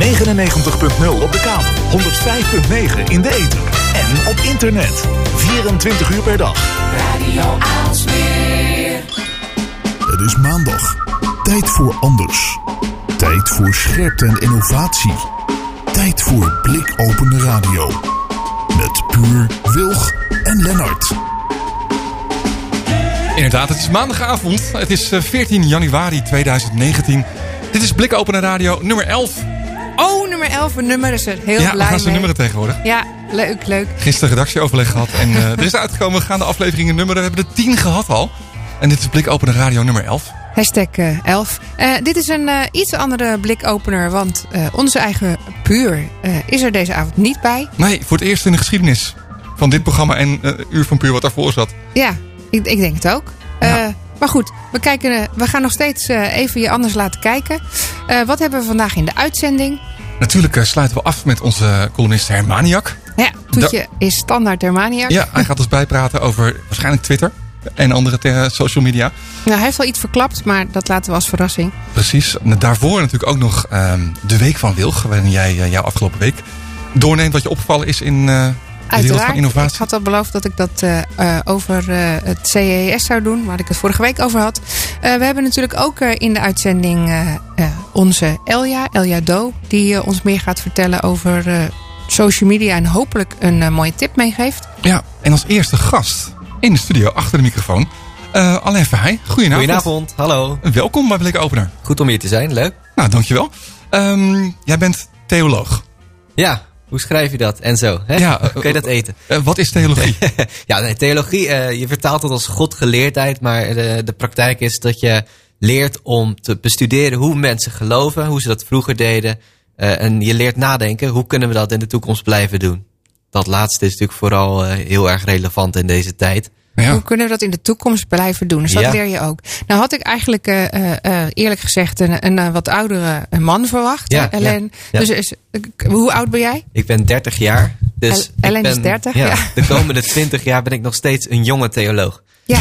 99.0 op de kabel, 105.9 in de ether en op internet. 24 uur per dag. Radio Aalsmeer. Het is maandag. Tijd voor anders. Tijd voor scherpte en innovatie. Tijd voor blikopende radio. Met Puur, Wilg en Lennart. Inderdaad, het is maandagavond. Het is eh, 14 januari 2019. Dit is Blikopende Radio nummer 11. Oh, nummer 11, een nummer is er heel ja, blij gaan ze mee. nummeren tegenwoordig. Ja, leuk, leuk. Gisteren redactieoverleg gehad en eh, er is uitgekomen. We gaan de afleveringen nummeren. We hebben er 10 gehad al. En dit is Blikopende Radio nummer 11. Hashtag eh, 11. Eh, dit is een eh, iets andere blikopener, want eh, onze eigen Puur eh, is er deze avond niet bij. Nee, voor het eerst in de geschiedenis van dit programma en eh, Uur van Puur wat daarvoor zat. Ja, ik, ik denk het ook. Ja. Maar goed, we, kijken, eh, we gaan nog steeds eh, even je anders laten kijken. Eh, wat hebben we vandaag in de uitzending? Natuurlijk sluiten we af met onze columnist Hermaniak. Ja, Toetje is standaard Hermaniak. Ja, hij gaat ons bijpraten over waarschijnlijk Twitter en andere social media. Nou, hij heeft al iets verklapt, maar dat laten we als verrassing. Precies. Daarvoor natuurlijk ook nog ehm, de Week van Wilg. Waarin jij eh, jouw afgelopen week doorneemt wat je opgevallen is in van Uiteraard. innovatie. Ik had al beloofd dat ik dat eh, eh, over eh, het CES zou doen, waar ik het vorige week over had. Eh, we hebben natuurlijk ook eh, in de uitzending eh, eh, onze Elja, Elja Do, die ons meer gaat vertellen over eh, social media en hopelijk een mooie tip meegeeft. Ja, en als eerste gast in de studio achter de microfoon. eh Alain Verheij. Goedenavond. Goedenavond, hallo. Welkom bij Blik Opener. Goed om hier te zijn, leuk. Nou, dankjewel. Ehm, jij bent theoloog. Ja, hoe schrijf je dat? En zo, hè? Ja, Kun je dat eten? Eh, wat is theologie? ja, nee, theologie, eh, je vertaalt het als godgeleerdheid, maar de, de praktijk is dat je leert om te bestuderen hoe mensen geloven, hoe ze dat vroeger deden. eh, en je leert nadenken, hoe kunnen we dat in de toekomst blijven doen? Dat laatste is natuurlijk vooral eh, heel erg relevant in deze tijd. Ja. Hoe kunnen we dat in de toekomst blijven doen? Dus dat Ja. leer je ook. Nou had ik eigenlijk eh, eh, eh, eerlijk gezegd een, een wat oudere man verwacht. Ja, Ellen. Dus is, hoe oud ben jij? Ik ben 30 jaar. Dus El- Ellen is ben- 30, Ja, ja. De komende 20 jaar ben ik nog steeds een jonge theoloog. Ja.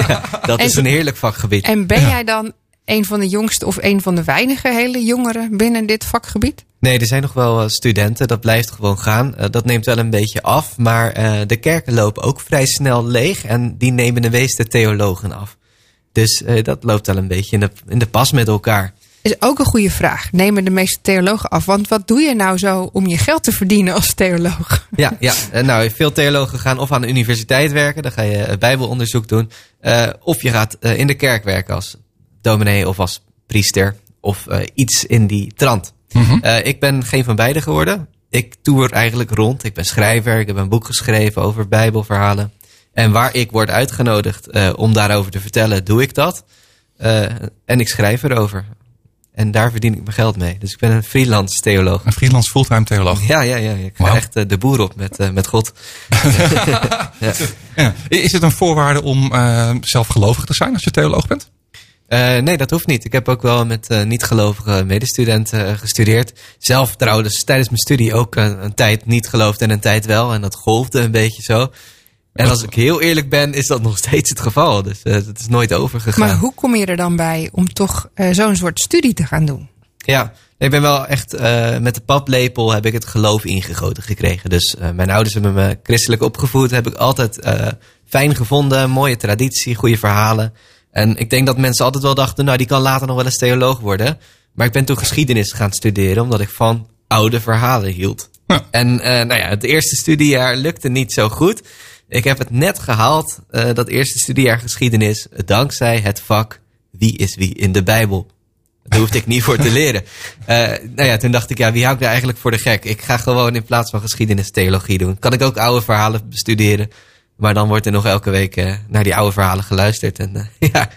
Dat En- is een heerlijk vakgebied. En ben jij dan een van de jongste of een van de weinige hele jongeren binnen dit vakgebied? Nee, er zijn nog wel eh, studenten. Dat blijft gewoon gaan. Eh, dat neemt wel een beetje af. Maar eh, de kerken lopen ook vrij snel leeg. En die nemen de meeste theologen af. Dus dat loopt wel een beetje in de, in de pas met elkaar. Is ook een goede vraag. Nemen de meeste theologen af? Want wat doe je nou zo om je geld te verdienen als theoloog? Ja, ja. Nou, veel theologen gaan of aan de universiteit werken. Dan ga je bijbelonderzoek doen. Of je gaat in de kerk werken als dominee of als priester. Of eh, iets in die trant. Mhm. Eh, ik ben geen van beide geworden. Ik toer eigenlijk rond. Ik ben schrijver. Ik heb een boek geschreven over bijbelverhalen. En waar ik word uitgenodigd eh, om daarover te vertellen, doe ik dat. En ik schrijf erover. En daar verdien ik mijn geld mee. Dus ik ben een freelance theoloog. Een freelance fulltime theoloog. Ja, ja, ja. Ik ga echt de boer op met, met God. ja. Ja. Is het een voorwaarde om zelf gelovig te zijn als je theoloog bent? Eh, nee, dat hoeft niet. Ik heb ook wel met eh, niet-gelovige medestudenten eh, gestudeerd. Zelf trouwens tijdens mijn studie ook een tijd niet geloofd en een tijd wel. En dat golfde een beetje zo. En als ik heel eerlijk ben, is dat nog steeds het geval. Dus het is nooit overgegaan. Maar hoe kom je er dan bij om toch zo'n soort studie te gaan doen? Ja, ik ben wel echt met de paplepel heb ik het geloof ingegoten gekregen. Dus mijn ouders hebben me christelijk opgevoed. Heb ik altijd fijn gevonden. Mooie traditie, goede verhalen. En ik denk dat mensen altijd wel dachten, nou die kan later nog wel eens theoloog worden. Maar ik ben toen geschiedenis gaan studeren omdat ik van oude verhalen hield. Ja. En eh, nou ja, het eerste studiejaar lukte niet zo goed. Ik heb het net gehaald, eh, dat eerste studiejaar geschiedenis, dankzij het vak Wie is wie in de Bijbel. Daar hoefde ik niet voor te leren. Eh, nou ja, toen dacht ik, ja, wie hou ik nou eigenlijk voor de gek? Ik ga gewoon in plaats van geschiedenis theologie doen. Kan ik ook oude verhalen bestuderen. Maar dan wordt er nog elke week eh, naar die oude verhalen geluisterd. En eh, ja,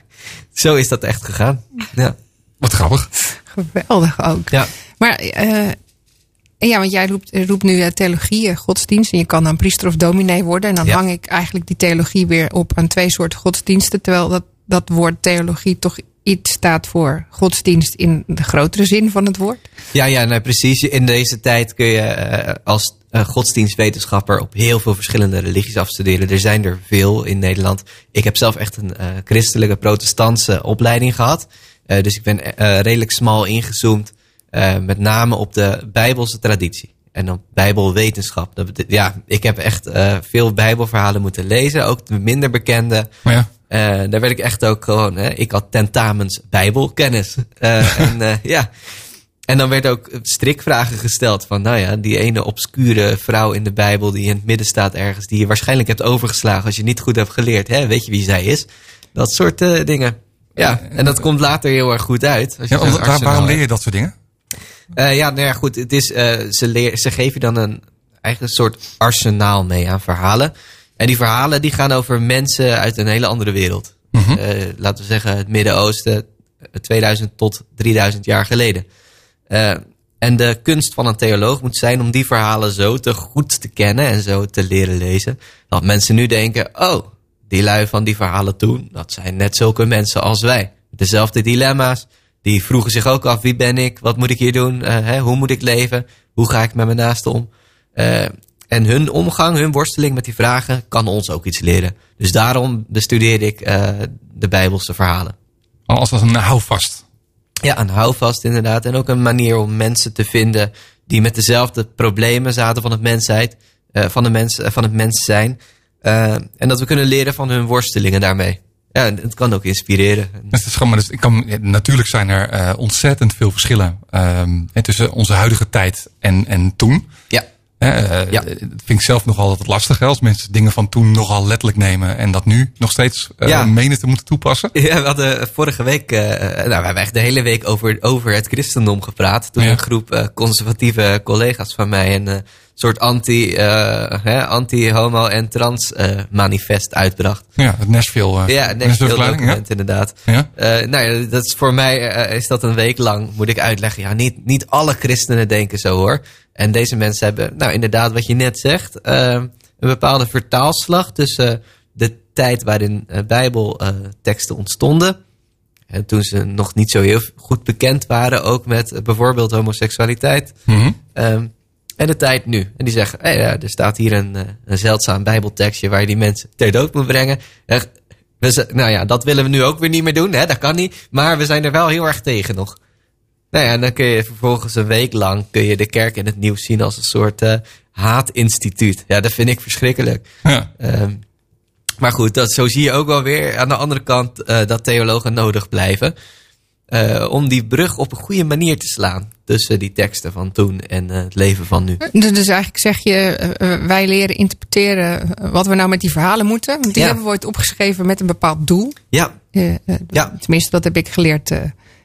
zo is dat echt gegaan. Ja. Wat grappig. Geweldig ook. Ja. Maar eh, ja, want jij roept, roept nu theologie, godsdienst. En je kan dan priester of dominee worden. En dan Ja. hang ik eigenlijk die theologie weer op aan twee soorten godsdiensten. Terwijl dat, dat woord theologie toch iets staat voor godsdienst in de grotere zin van het woord. Ja, ja, nee, precies. In deze tijd kun je eh, als eh, godsdienstwetenschapper op heel veel verschillende religies afstuderen. Er zijn er veel in Nederland. Ik heb zelf echt een eh, christelijke protestantse opleiding gehad. Eh, dus ik ben redelijk smal ingezoomd. Met name op de Bijbelse traditie. En op Bijbelwetenschap. Dat ja, ik heb echt veel Bijbelverhalen moeten lezen. Ook de minder bekende. Maar ja, Eh, daar werd ik echt ook gewoon. Hè, ik had tentamens Bijbelkennis. En ja. En dan werd ook strikvragen gesteld van, nou ja, die ene obscure vrouw in de Bijbel die in het midden staat ergens, die je waarschijnlijk hebt overgeslagen als je niet goed hebt geleerd. Hè? Weet je wie zij is? Dat soort eh, dingen. Ja, en dat komt later heel erg goed uit. Als je ja waar- waarom leer je dat soort dingen? Eh, ja, nou ja, goed. Het is, eh, ze, leer, ze geven je dan een eigen soort arsenaal mee aan verhalen. En die verhalen die gaan over mensen uit een hele andere wereld. Eh, laten we zeggen het Midden-Oosten, eh, 2000 tot 3000 jaar geleden. Eh, en de kunst van een theoloog moet zijn om die verhalen zo te goed te kennen en zo te leren lezen. Dat mensen nu denken, oh, die lui van die verhalen toen, dat zijn net zulke mensen als wij. Dezelfde dilemma's. Die vroegen zich ook af, wie ben ik? Wat moet ik hier doen? Eh, hè, hoe moet ik leven? Hoe ga ik met mijn naasten om? Eh, en hun omgang, hun worsteling met die vragen kan ons ook iets leren. Dus daarom bestudeer ik de Bijbelse verhalen. Als als een houvast. Ja, een houvast inderdaad. En ook een manier om mensen te vinden die met dezelfde problemen zaten van het mensheid, eh, van, de mens, eh, van het mens zijn. Eh, en dat we kunnen leren van hun worstelingen daarmee. Ja, het kan ook inspireren. Het is gewoon, maar dus ik kan, natuurlijk zijn er ontzettend veel verschillen ehm, tussen onze huidige tijd en, en toen. Ja, Hè, eh, Ja. Dat vind ik zelf nog altijd lastig. hè, Als mensen dingen van toen nogal letterlijk nemen en dat nu nog steeds Ja. menen te moeten toepassen. Ja, we hadden vorige week, eh, nou, we hebben echt de hele week over, over het christendom gepraat. Toen Ja. een groep conservatieve collega's van mij eh, soort anti, eh, hè, anti-homo en trans eh, manifest uitbracht. Ja, het Nashville. eh, Ja, Nashville heel verklaring, document inderdaad. Ja? Nou ja, dat is voor mij is dat een week lang, moet ik uitleggen. Ja, niet, niet alle christenen denken zo hoor. En deze mensen hebben, nou inderdaad wat je net zegt, een bepaalde vertaalslag tussen de tijd waarin bijbelteksten ontstonden. En toen ze nog niet zo heel goed bekend waren, ook met bijvoorbeeld homoseksualiteit. Mhm. Ehm, en de tijd nu. En die zeggen, hey, ja, er staat hier een, eh, een zeldzaam bijbeltekstje waar je die mensen ter dood moet brengen. Echt, we, nou ja, dat willen we nu ook weer niet meer doen. Hè? Dat kan niet. Maar we zijn er wel heel erg tegen nog. Nou ja, en dan kun je vervolgens een week lang kun je de kerk in het nieuws zien als een soort eh, haatinstituut. Ja, dat vind ik verschrikkelijk. ja. Ehm, maar goed, dat, zo zie je ook wel weer aan de andere kant eh, dat theologen nodig blijven. Eh, om die brug op een goede manier te slaan tussen die teksten van toen en eh, het leven van nu. Dus eigenlijk zeg je, eh, wij leren interpreteren wat we nou met die verhalen moeten. Want die Ja. hebben we ooit opgeschreven met een bepaald doel. Ja, Ja. Tenminste, dat heb ik geleerd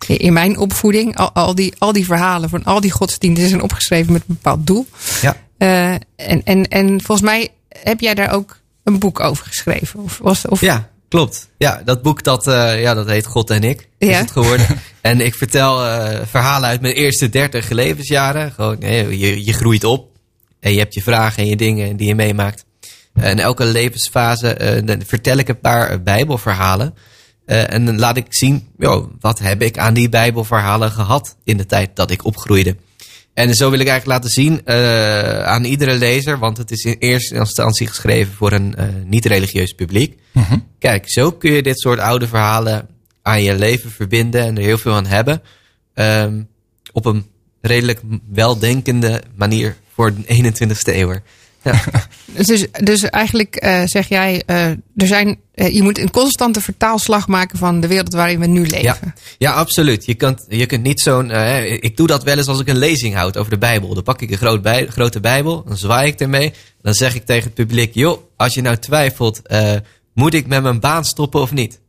in mijn opvoeding. Al, al, die, al die verhalen van al die godsdiensten zijn opgeschreven met een bepaald doel. ja. En, en, en volgens mij heb jij daar ook een boek over geschreven. Of, was, of, Ja, klopt. Ja, dat boek dat, eh, ja, dat heet God en ik. Is Ja. het geworden. en ik vertel eh, verhalen uit mijn eerste 30 levensjaren. Gewoon, je, je groeit op. En je hebt je vragen en je dingen die je meemaakt. En elke levensfase eh, dan vertel ik een paar eh, bijbelverhalen. Eh, en dan laat ik zien, wat heb ik aan die bijbelverhalen gehad in de tijd dat ik opgroeide. En zo wil ik eigenlijk laten zien eh, aan iedere lezer, want het is in eerste instantie geschreven voor een eh, niet-religieus publiek. Kijk, zo kun je dit soort oude verhalen aan je leven verbinden en er heel veel aan hebben. Ehm, op een redelijk weldenkende manier voor de 21ste eeuw. Ja. Dus, dus eigenlijk eh, zeg jij, eh, er zijn, eh, je moet een constante vertaalslag maken van de wereld waarin we nu leven. Ja, ja absoluut. Je kunt, je kunt niet zo'n. ik doe dat wel eens als ik een lezing houd over de Bijbel. Dan pak ik een groot bij, grote Bijbel, dan zwaai ik ermee. Dan zeg ik tegen het publiek: joh, als je nou twijfelt, moet ik met mijn baan stoppen of niet?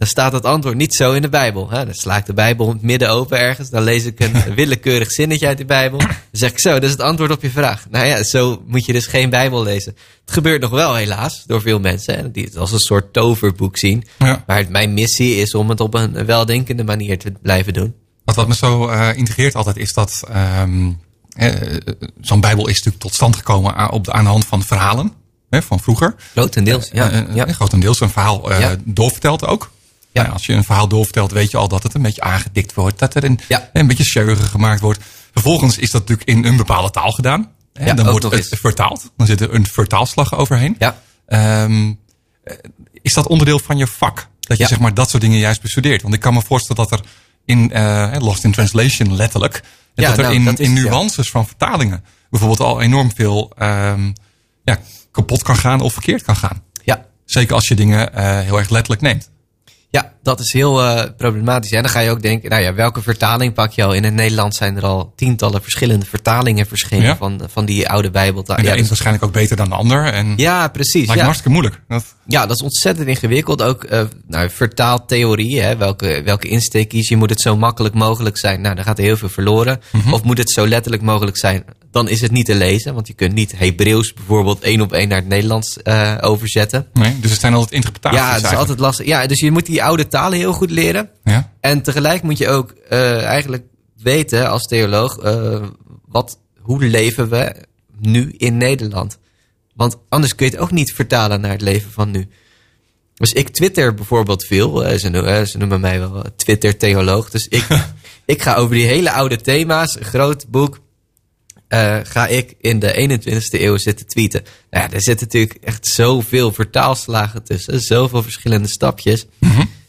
Dan staat het antwoord niet zo in de Bijbel. Hè? Dan sla ik de Bijbel in het midden open ergens. Dan lees ik een willekeurig zinnetje uit de Bijbel. Dan zeg ik zo, dat is het antwoord op je vraag. Nou ja, zo moet je dus geen Bijbel lezen. Het gebeurt nog wel helaas door veel mensen. Hè, die het als een soort toverboek zien. Ja. Maar mijn missie is om het op een weldenkende manier te blijven doen. Wat, wat me zo eh integreert altijd is dat ehm, eh, zo'n Bijbel is natuurlijk tot stand gekomen aan, op de, aan de hand van verhalen hè, van vroeger. Grotendeels, ja. Eh, ja. Grotendeels een verhaal Ja. doorverteld ook. Ja. Nou, als je een verhaal doorvertelt, weet je al dat het een beetje aangedikt wordt. Dat er een, Ja. een beetje sjeurig gemaakt wordt. Vervolgens is dat natuurlijk in een bepaalde taal gedaan. En Ja, dan wordt het eens. vertaald. Dan zit er een vertaalslag overheen. Ja. Ehm, eh, is dat onderdeel van je vak? Dat je Ja. zeg maar dat soort dingen juist bestudeert? Want ik kan me voorstellen dat er in eh, Lost in Translation letterlijk Ja, dat er nou, in, dat is- in ja. nuances van vertalingen bijvoorbeeld al enorm veel ehm, ja, kapot kan gaan of verkeerd kan gaan. Ja, Zeker als je dingen eh, heel erg letterlijk neemt. Ja, dat is heel eh, problematisch. En dan ga je ook denken, nou ja, welke vertaling pak je al? In het Nederlands zijn er al tientallen verschillende vertalingen verschenen Ja. van, van die oude Bijbel. En de ja, een is dus- waarschijnlijk ook beter dan de ander. En ja, precies. lijkt Ja. hartstikke moeilijk. Dat, ja, dat is ontzettend ingewikkeld. Ook eh nou, vertaaltheorie, hè, welke, welke insteek kies je? Moet het zo makkelijk mogelijk zijn? Nou, dan gaat er heel veel verloren. Mhm. Of moet het zo letterlijk mogelijk zijn? Dan is het niet te lezen, want je kunt niet Hebreeuws bijvoorbeeld één op één naar het Nederlands eh, overzetten. nee, dus het zijn altijd interpretaties Ja, het is eigenlijk. altijd lastig. Ja, dus je moet die oude talen heel goed leren. Ja? En tegelijk moet je ook eh, eigenlijk weten als theoloog, eh, wat, hoe leven we nu in Nederland? Want anders kun je het ook niet vertalen naar het leven van nu. Dus ik twitter bijvoorbeeld veel. ze, noemen, ze noemen mij wel Twitter-theoloog. Dus ik, ik ga over die hele oude thema's, groot boek, eh, ga ik in de 21ste eeuw zitten tweeten. Nou ja, er zitten natuurlijk echt zoveel vertaalslagen tussen, zoveel verschillende stapjes.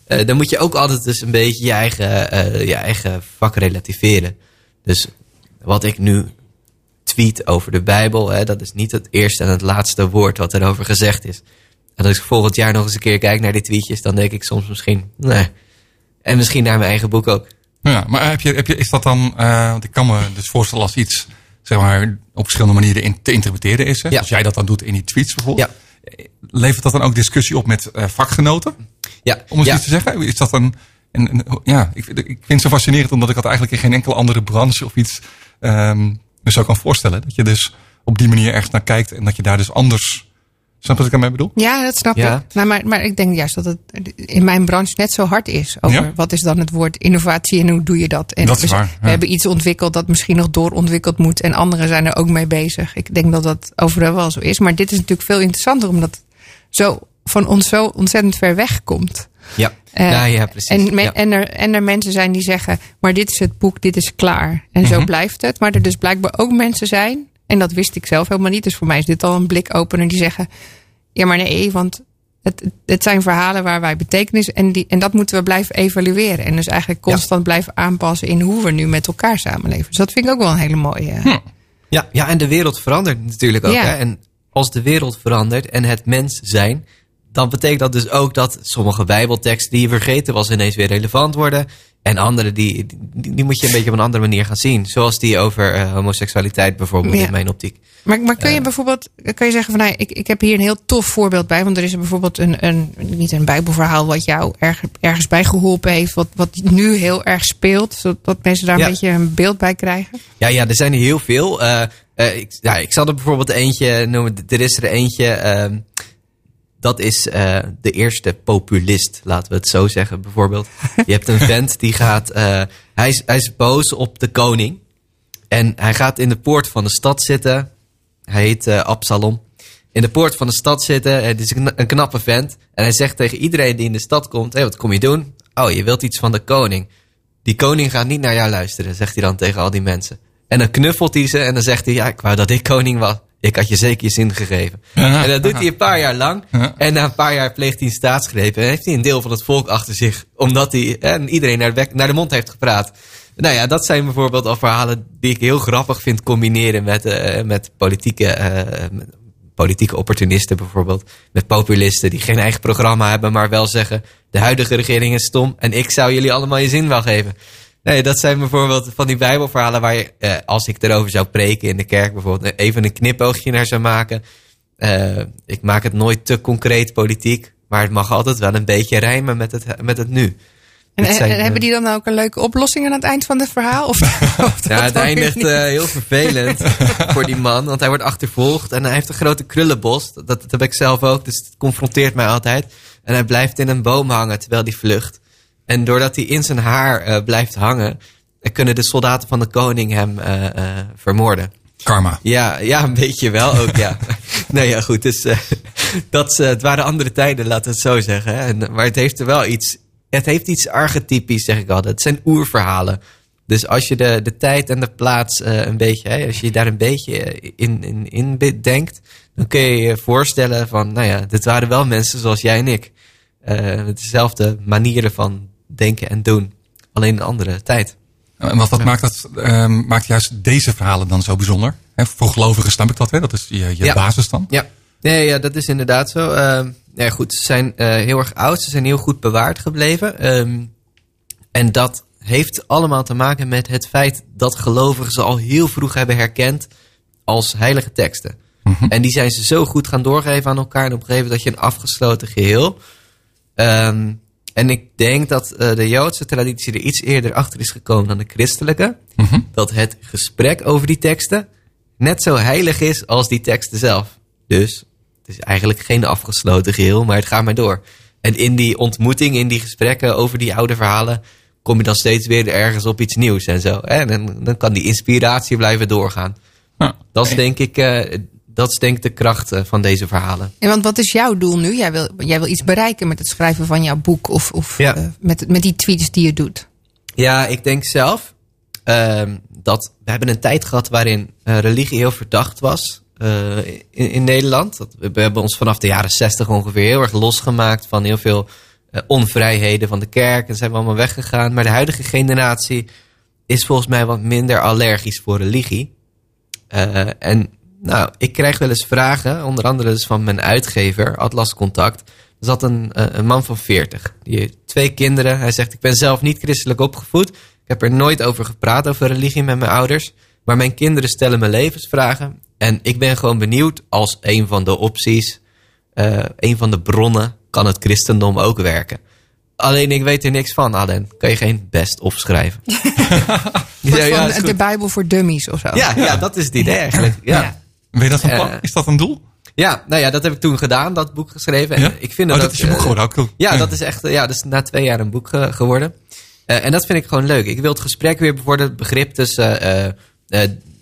Eh, dan moet je ook altijd dus een beetje je eigen, eh, je eigen vak relativeren. Dus wat ik nu tweet over de Bijbel, hè, dat is niet het eerste en het laatste woord wat erover gezegd is. En als ik volgend jaar nog eens een keer kijk naar die tweetjes, dan denk ik soms misschien, nee. En misschien naar mijn eigen boek ook. Ja, maar heb je, heb je, is dat dan, want ik kan me dus voorstellen als iets, zeg maar, op verschillende manieren in, te interpreteren is. Hè? Ja. Als jij dat dan doet in die tweets bijvoorbeeld. Ja. Levert dat dan ook discussie op met eh, vakgenoten? Ja, Om eens ja. iets te zeggen? Is dat een- ja, ik, vind- ik vind het zo fascinerend omdat ik dat eigenlijk in geen enkele andere branche of iets ehm me zo kan voorstellen. Dat je dus op die manier ergens naar kijkt en dat je daar dus anders, snap je wat ik daarmee bedoel? Ja, dat snap Ja. ik. Nou, maar, maar ik denk juist dat het in mijn branche net zo hard is. Over Ja. wat is dan het woord innovatie en hoe doe je dat? En Dat is we, waar, we hebben iets ontwikkeld dat misschien nog doorontwikkeld moet. En anderen zijn er ook mee bezig. Ik denk dat dat overal wel zo is. Maar dit is natuurlijk veel interessanter omdat het zo van ons zo ontzettend ver weg komt. Ja, nou, ja precies. En, en, er, en er mensen zijn die zeggen, maar dit is het boek, dit is klaar. En zo blijft het. Maar er dus blijkbaar ook mensen zijn, en dat wist ik zelf helemaal niet. Dus voor mij is dit al een blikopener die zeggen, ja maar nee, want het, het zijn verhalen waar wij betekenis en, die, en dat moeten we blijven evalueren. En dus eigenlijk constant blijven aanpassen in hoe we nu met elkaar samenleven. Dus dat vind ik ook wel een hele mooie. Ja, ja, en de wereld verandert natuurlijk ook. Ja. Hè? En als de wereld verandert en het mens zijn, dan betekent dat dus ook dat sommige Bijbelteksten die je vergeten was ineens weer relevant worden. En andere die, die, die moet je een beetje op een andere manier gaan zien. Zoals die over eh, homoseksualiteit bijvoorbeeld Ja. in mijn optiek. Maar, maar kun je bijvoorbeeld kun je zeggen van nou, ik, ik heb hier een heel tof voorbeeld bij. Want er is er bijvoorbeeld een, een niet een bijbelverhaal wat jou erg, ergens bij geholpen heeft. Wat, wat nu heel erg speelt. Zodat mensen daar Ja. een beetje een beeld bij krijgen. Ja, ja, er zijn er heel veel. Eh, eh, ik, ja, ik zal er bijvoorbeeld eentje noemen. Er is er eentje. Dat is eh, de eerste populist, laten we het zo zeggen, bijvoorbeeld. Je hebt een vent die gaat. eh, hij, is, hij is boos op de koning. En hij gaat in de poort van de stad zitten. Hij heet eh, Absalom. In de poort van de stad zitten. Het is een, een knappe vent. En hij zegt tegen iedereen die in de stad komt: Hé, wat kom je doen? Oh, je wilt iets van de koning. Die koning gaat niet naar jou luisteren, zegt hij dan tegen al die mensen. En dan knuffelt hij ze en dan zegt hij: Ja, ik wou dat ik koning was. Ik had je zeker je zin gegeven. En dat doet hij een paar jaar lang. En na een paar jaar pleegt hij een staatsgreep. En heeft hij een deel van het volk achter zich. Omdat hij en iedereen naar de, naar de mond heeft gepraat. Nou ja, dat zijn bijvoorbeeld al verhalen die ik heel grappig vind combineren met, eh, met politieke, eh, met politieke opportunisten bijvoorbeeld. Met populisten die geen eigen programma hebben, maar wel zeggen: de huidige regering is stom en ik zou jullie allemaal je zin wel geven. Nee, dat zijn bijvoorbeeld van die Bijbelverhalen waar je, eh, als ik erover zou preken in de kerk bijvoorbeeld, eh, even een knipoogje naar zou maken. Eh, ik maak het nooit te concreet politiek, maar het mag altijd wel een beetje rijmen met het, met het nu. En, Het zijn, en eh, hebben die dan ook een leuke oplossing aan het eind van het verhaal? Of, of Ja, het eindigt heel vervelend voor die man. Want hij wordt achtervolgd en hij heeft een grote krullenbos. Dat, dat heb ik zelf ook, dus het confronteert mij altijd. En hij blijft in een boom hangen terwijl hij vlucht. En doordat hij in zijn haar eh, blijft hangen... kunnen de soldaten van de koning hem eh, eh, vermoorden. Karma. Ja, ja, een beetje wel ook, ja. nou ja, goed. Dus dat, het waren andere tijden, laten we het zo zeggen. En, maar het heeft er wel iets... Het heeft iets archetypisch, zeg ik altijd. Het zijn oerverhalen. Dus als je de, de tijd en de plaats een beetje... Hè, als je daar een beetje in, in, in denkt... dan kun je je voorstellen van... Nou ja, dit waren wel mensen zoals jij en ik. Met dezelfde manieren van denken en doen. Alleen een andere tijd. En wat, wat maakt, dat, ehm, maakt juist deze verhalen dan zo bijzonder? Hè, voor gelovigen snap ik dat, hè? dat is je, je Ja. basis dan. Ja, nee, ja dat is inderdaad zo. Ehm ja, goed, ze zijn eh, heel erg oud, ze zijn heel goed bewaard gebleven. Ehm, en dat heeft allemaal te maken met het feit dat gelovigen ze al heel vroeg hebben herkend als heilige teksten. En die zijn ze zo goed gaan doorgeven aan elkaar en op een gegeven moment dat je een afgesloten geheel. Ehm, en ik denk dat eh, de Joodse traditie er iets eerder achter is gekomen dan de christelijke. Mhm. Dat het gesprek over die teksten net zo heilig is als die teksten zelf. Dus het is eigenlijk geen afgesloten geheel, maar het gaat maar door. En in die ontmoeting, in die gesprekken over die oude verhalen, kom je dan steeds weer ergens op iets nieuws en zo. En dan, dan kan die inspiratie blijven doorgaan. Dat is denk ik, eh, dat is denk ik de kracht eh, van deze verhalen. En want wat is jouw doel nu? Jij wil, jij wil iets bereiken met het schrijven van jouw boek of, of Ja. eh, met, met die tweets die je doet. Ja, ik denk zelf ehm, dat we hebben een tijd gehad waarin eh, religie heel verdacht was in, in Nederland. Dat, we, hebben ons vanaf de jaren zestig ongeveer heel erg losgemaakt van heel veel onvrijheden van de kerk en zijn we allemaal weggegaan. Maar de huidige generatie is volgens mij wat minder allergisch voor religie. En nou, ik krijg wel eens vragen, onder andere dus van mijn uitgever, Atlas Contact. Er zat een, eh, een man van 40, die heeft twee kinderen. Hij zegt, ik ben zelf niet christelijk opgevoed. Ik heb er nooit over gepraat, over religie met mijn ouders. Maar mijn kinderen stellen me levensvragen. En ik ben gewoon benieuwd als een van de opties, eh, een van de bronnen, kan het christendom ook werken. Alleen ik weet er niks van, Alain. Kan je geen best of schrijven? Een soort Ja, de Bijbel voor dummies of zo. ja, ja, dat is het idee eigenlijk. Ja. Weet je dat plan? Eh, Is dat een doel? Ja, nou ja, dat heb ik toen gedaan, dat boek geschreven. En Ja? ik vind Oh, dat, dat is je boek eh, geworden, ook cool. Ja, Ja. dat is echt, eh, ja, dat is na twee jaar een boek geworden. En dat vind ik gewoon leuk. Ik wil het gesprek weer bevorderen, het begrip tussen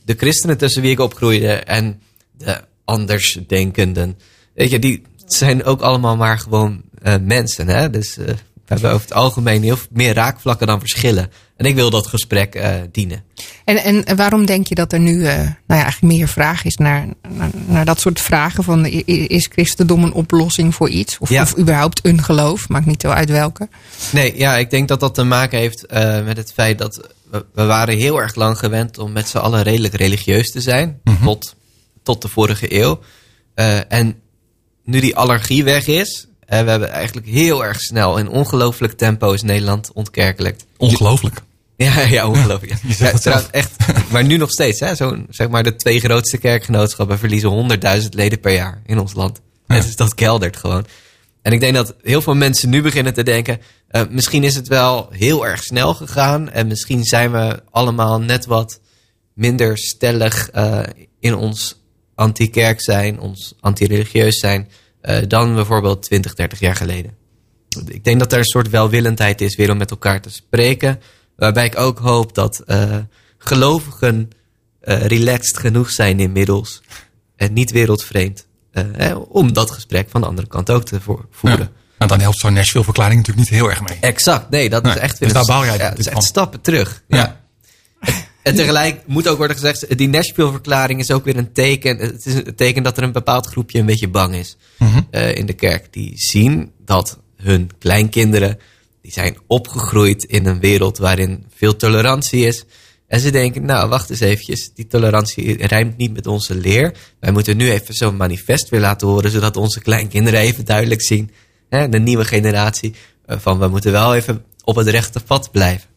de christenen tussen wie ik opgroeide en de andersdenkenden. Weet je, die zijn ook allemaal maar gewoon mensen. Hè? Dus we hebben over het algemeen heel veel meer raakvlakken dan verschillen. En ik wil dat gesprek eh, dienen. En, en waarom denk je dat er nu eh, nou ja, eigenlijk meer vraag is naar, naar, naar dat soort vragen? Van, is christendom een oplossing voor iets? Of, Ja. of überhaupt een geloof? Maakt niet zo uit welke. Nee, ja, ik denk dat dat te maken heeft eh, met het feit dat we, we waren heel erg lang gewend om met z'n allen redelijk religieus te zijn. Tot, tot de vorige eeuw. Eh, en nu die allergie weg is, eh, we hebben eigenlijk heel erg snel in ongelooflijk tempo is Nederland ontkerkelijkt. Ongelooflijk. Ja, ja, ongelooflijk. Ja. trouwens, echt, maar nu nog steeds. Hè, zo, zeg maar de twee grootste kerkgenootschappen verliezen 100.000 leden per jaar in ons land. Ja. Dus dat keldert gewoon. En ik denk dat heel veel mensen nu beginnen te denken... eh, misschien is het wel heel erg snel gegaan... en misschien zijn we allemaal net wat minder stellig eh, in ons anti-kerk zijn... ons anti-religieus zijn... eh, dan bijvoorbeeld 20, 30 jaar geleden. Ik denk dat er een soort welwillendheid is weer om met elkaar te spreken. Waarbij ik ook hoop dat eh, gelovigen eh, relaxed genoeg zijn inmiddels. En niet wereldvreemd. eh, hè, om dat gesprek van de andere kant ook te vo- voeren. Ja. Nou, dan helpt zo'n Nashville-verklaring natuurlijk niet heel erg mee. Exact, nee, dat Nee, is echt dus daar het- baal jij ja, is echt stappen terug. Ja. En tegelijk moet ook worden gezegd, die Nashville-verklaring is ook weer een teken. Het is een teken dat er een bepaald groepje een beetje bang is Mhm. in de kerk. Die zien dat hun kleinkinderen, die zijn opgegroeid in een wereld waarin veel tolerantie is. En ze denken, nou wacht eens eventjes, die tolerantie rijmt niet met onze leer. Wij moeten nu even zo'n manifest weer laten horen, zodat onze kleinkinderen even duidelijk zien, hè, de nieuwe generatie, eh, van we moeten wel even op het rechte pad blijven.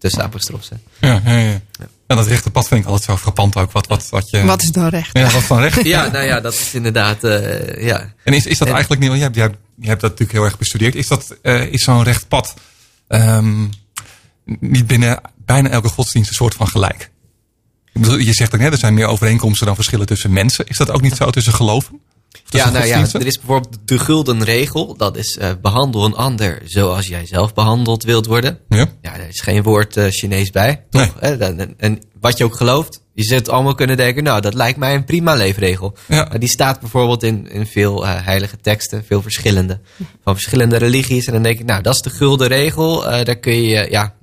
Tussen apostrofs. hè. Ja, ja, ja. En dat rechte pad vind ik altijd zo frappant ook. Wat, wat, wat je, Wat is dan recht? Ja, wat van recht. Ja, nou ja, dat is inderdaad, eh, ja. En is, is dat En- eigenlijk niet, want jij, hebt- jij, jij hebt dat natuurlijk heel erg bestudeerd. Is, dat, eh, is zo'n recht pad ehm, niet binnen bijna elke godsdienst een soort van gelijk? Ik bedoel, je zegt ook net, er zijn meer overeenkomsten dan verschillen tussen mensen. Is dat ook niet zo tussen geloven? Ja, nou ja, er is bijvoorbeeld de gulden regel. Dat is eh, behandel een ander zoals jij zelf behandeld wilt worden. Ja? Ja, er is geen woord eh, Chinees bij. Toch? Nee. Dan- En, en wat je ook gelooft, je zult allemaal kunnen denken, nou, dat lijkt mij een prima leefregel. Ja. Maar die staat bijvoorbeeld in, in veel eh, heilige teksten, veel verschillende, van verschillende religies. En dan denk ik, nou, dat is de gulden regel. Eh, daar kun je eh, ja,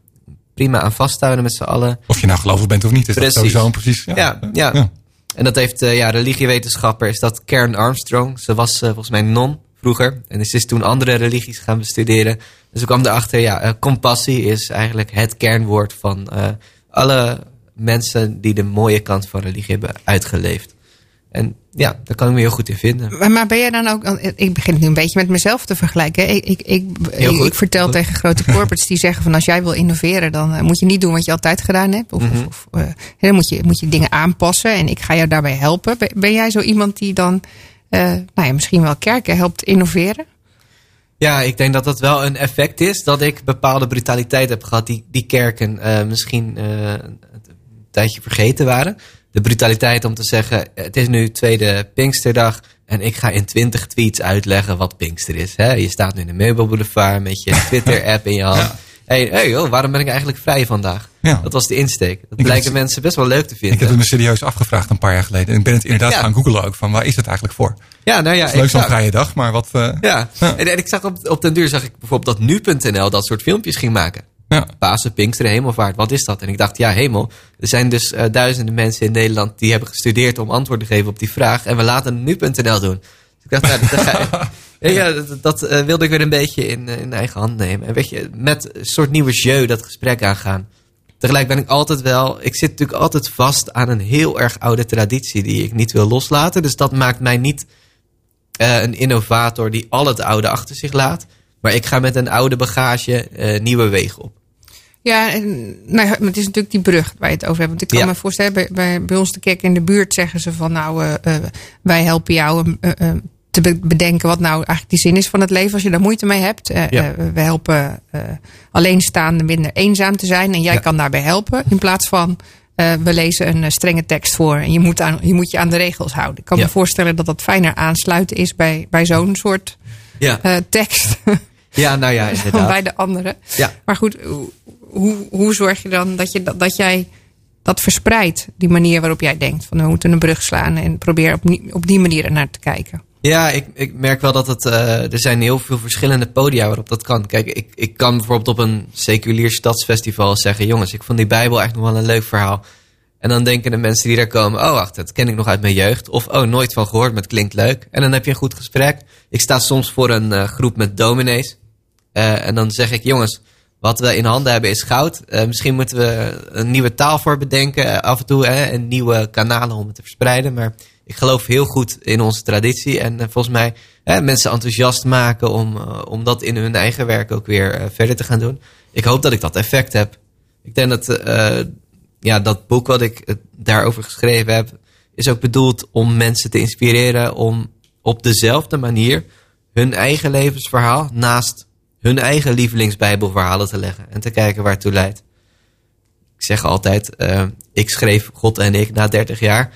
prima aan vasthouden met z'n allen. Of je nou gelovig bent of niet, is Precies. dat sowieso een precies. Ja, Ja, ja. En dat heeft, eh, ja, religiewetenschapper is dat Karen Armstrong. Ze was eh, volgens mij non vroeger. En ze is toen andere religies gaan bestuderen. Dus ze kwam erachter, ja, eh, compassie is eigenlijk het kernwoord van, alle mensen die de mooie kant van religie hebben uitgeleefd. En ja, daar kan ik me heel goed in vinden. Maar, maar ben jij dan ook, ik begin het nu een beetje met mezelf te vergelijken. Ik, ik, ik, ik, goed. ik vertel Goed. tegen grote corporates die zeggen van als jij wil innoveren, dan eh, moet je niet doen wat je altijd gedaan hebt. Of, Mhm. of, of, eh, dan moet je, moet je dingen aanpassen en ik ga jou daarbij helpen. Ben, ben jij zo iemand die dan eh, nou ja, misschien wel kerken helpt innoveren? Ja, ik denk dat dat wel een effect is. Dat ik bepaalde brutaliteit heb gehad die, die kerken misschien eh, een tijdje vergeten waren. De brutaliteit om te zeggen, het is nu tweede Pinksterdag en ik ga in 20 tweets uitleggen wat Pinkster is. Hè? Je staat nu in de meubelboulevard met je Twitter-app in je hand. Hey, hey joh, waarom ben ik eigenlijk vrij vandaag? Ja. Dat was de insteek. Dat heb blijken het- mensen best wel leuk te Ik heb vinden. het me serieus afgevraagd een paar jaar geleden. En ik ben het inderdaad Ja. gaan googlen ook. Van waar is het eigenlijk voor? Het Ja, nou ja, is leuk zo'n vrije dag, maar wat... eh, Ja, Ja. En, en ik zag op, op den duur zag ik bijvoorbeeld dat nu.nl dat soort filmpjes ging maken. Ja. Pasen, Pinksteren, Hemelvaart, wat is dat? En ik dacht, ja, hemel. Er zijn dus eh, duizenden mensen in Nederland die hebben gestudeerd om antwoord te geven op die vraag. En we laten nu.nl doen. Dus ik dacht, ja, dat, ga ja, dat, dat, eh, wilde ik weer een beetje in, eh, in eigen hand nemen. En weet je, met een soort nieuwe jeu dat gesprek aangaan. Tegelijk ben ik altijd wel, ik zit natuurlijk altijd vast aan een heel erg oude traditie die ik niet wil loslaten. Dus dat maakt mij niet een innovator die al het oude achter zich laat. Maar ik ga met een oude bagage eh, nieuwe wegen op. Ja, en, nou maar het is natuurlijk die brug waar je het over hebt. Want ik kan Ja. me voorstellen, bij, bij, bij ons de kerk in de buurt zeggen ze van nou, eh, eh, wij helpen jou te be- bedenken wat nou eigenlijk die zin is van het leven als je daar moeite mee hebt. Ja. we helpen eh alleenstaande minder eenzaam te zijn en jij Ja. kan daarbij helpen. In plaats van we lezen een strenge tekst voor en je moet, aan, je moet je aan de regels houden. Ik kan Ja. me voorstellen dat dat fijner aansluiten is bij, bij zo'n soort Ja, eh, tekst ja nou ja, dan inderdaad. bij de andere. Ja. Maar goed, hoe- hoe, zorg je dan dat, je, dat, dat jij dat verspreidt, die manier waarop jij denkt? Van we moeten een brug slaan en probeer op, die- op die manier ernaar te kijken. Ja, ik, ik merk wel dat het. eh, er zijn heel veel verschillende podia waarop dat kan. Kijk, ik, ik kan bijvoorbeeld op een seculier stadsfestival zeggen: jongens, ik vond die Bijbel echt nog wel een leuk verhaal. En dan denken de mensen die daar komen: oh, wacht, dat ken ik nog uit mijn jeugd. Of oh, nooit van gehoord, maar het klinkt leuk. En dan heb je een goed gesprek. Ik sta soms voor een eh, groep met dominees. Eh, en dan zeg ik: jongens, wat we in handen hebben is goud. Eh, misschien moeten we een nieuwe taal voor bedenken af en toe. Hè, en nieuwe kanalen om het te verspreiden. Maar ik geloof heel goed in onze traditie. En volgens mij mensen enthousiast maken om, om dat in hun eigen werk ook weer verder te gaan doen. Ik hoop dat ik dat effect heb. Ik denk dat ja, dat boek wat ik eh, daarover geschreven heb, is ook bedoeld om mensen te inspireren om op dezelfde manier hun eigen levensverhaal naast hun eigen lievelingsbijbelverhalen te leggen. En te kijken waar het toe leidt. Ik zeg altijd, eh, ik schreef God en ik na 30 jaar.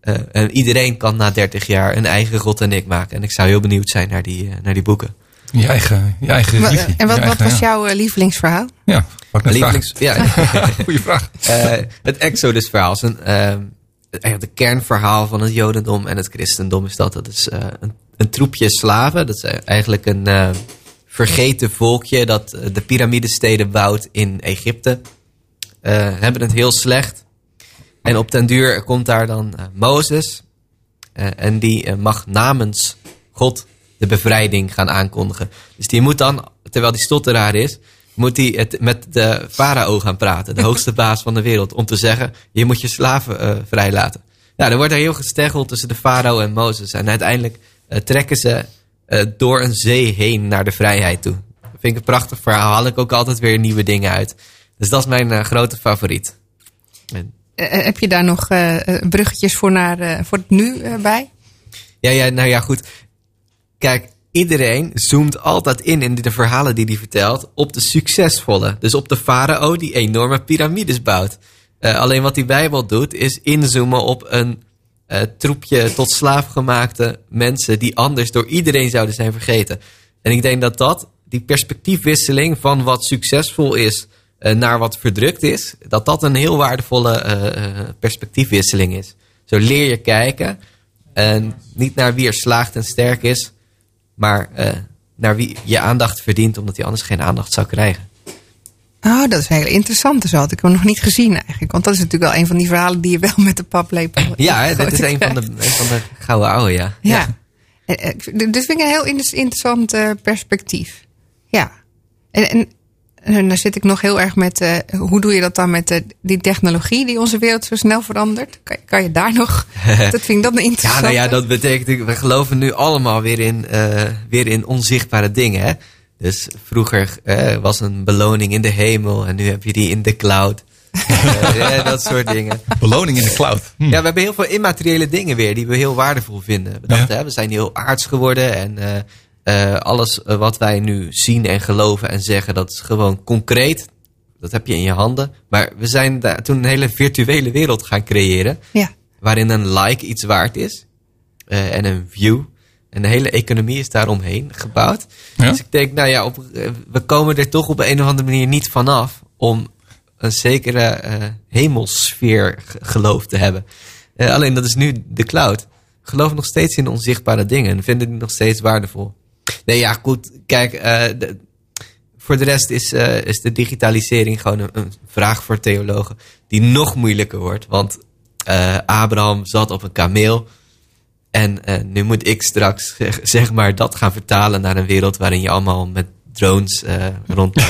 Eh, en iedereen kan na 30 jaar een eigen God en ik maken. En ik zou heel benieuwd zijn naar die, naar die boeken. Je eigen, je eigen religie. en wat, wat eigen- was ja. jouw eh, lievelingsverhaal? Ja, wat Lievelings, ja. Goeie vraag. Eh, het Exodus-verhaal is een, eh, eigenlijk de kernverhaal van het Jodendom en het Christendom is dat. Dat is eh, een, een troepje slaven. Dat is eigenlijk een eh, vergeten volkje dat de piramidesteden bouwt in Egypte. Eh, hebben het heel slecht. En op den duur komt daar dan Mozes. Eh, en die mag namens God de bevrijding gaan aankondigen. Dus die moet dan, terwijl die stotteraar is, moet hij het met de farao gaan praten, de hoogste baas van de wereld, om te zeggen: je moet je slaven eh, vrijlaten. Ja, dan wordt er heel gesteggeld tussen de farao en Mozes. En uiteindelijk eh, trekken ze eh, door een zee heen naar de vrijheid toe. Dat vind ik een prachtig verhaal. Haal ik ook altijd weer nieuwe dingen uit. Dus dat is mijn grote favoriet. En heb je daar nog bruggetjes voor, naar, voor het nu bij? Ja, ja, nou ja, goed. Kijk, iedereen zoomt altijd in in de verhalen die hij vertelt op de succesvolle. Dus op de farao die enorme piramides bouwt. Eh, alleen wat die Bijbel doet, is inzoomen op een eh, troepje tot slaaf gemaakte mensen die anders door iedereen zouden zijn vergeten. En ik denk dat dat, die perspectiefwisseling van wat succesvol is eh, naar wat verdrukt is, dat dat een heel waardevolle perspectiefwisseling is. Zo leer je kijken en niet naar wie er slaagt en sterk is, maar eh, naar wie je aandacht verdient, omdat hij anders geen aandacht zou krijgen. Oh, dat is een hele interessante. Zo had ik hem nog niet gezien eigenlijk. Want dat is natuurlijk wel een van die verhalen die je wel met de paplepel... Ja, hè, dit is een van, de, een van de gouden oude, ja. Ja. Eh, Dit vind ik een heel inter- interessant perspectief. Ja. En, en en daar zit ik nog heel erg met. eh, hoe doe je dat dan met eh, die technologie die onze wereld zo snel verandert? Kan, kan je daar nog. dat vind ik dat een Ja, interessant. nou ja, dat betekent, we geloven nu allemaal weer in, eh, weer in onzichtbare dingen. Hè? Dus vroeger eh, was een beloning in de hemel en nu heb je die in de cloud. Ja, dat soort dingen. Beloning in de cloud. Hm. Ja, we hebben heel veel immateriële dingen weer die we heel waardevol vinden. We dachten, Ja. hè, we zijn heel aards geworden en eh, alles eh, wat wij nu zien en geloven en zeggen, dat is gewoon concreet. Dat heb je in je handen. Maar we zijn daar toen een hele virtuele wereld gaan creëren Ja. waarin een like iets waard is. eh, en een view. En de hele economie is daaromheen gebouwd. Ja? Dus ik denk, nou ja, op, we komen er toch op een of andere manier niet vanaf om een zekere eh, hemelsfeer ge- geloof te hebben. Eh, alleen dat is nu de cloud. Geloven nog steeds in onzichtbare dingen en vinden die nog steeds waardevol. Nee, ja, goed. Kijk, eh, voor de rest is, eh, is de digitalisering gewoon een, vraag voor theologen die nog moeilijker wordt. Want eh, Abraham zat op een kameel. En nu moet ik straks zeg, zeg maar dat gaan vertalen naar een wereld waarin je allemaal met drones eh rond.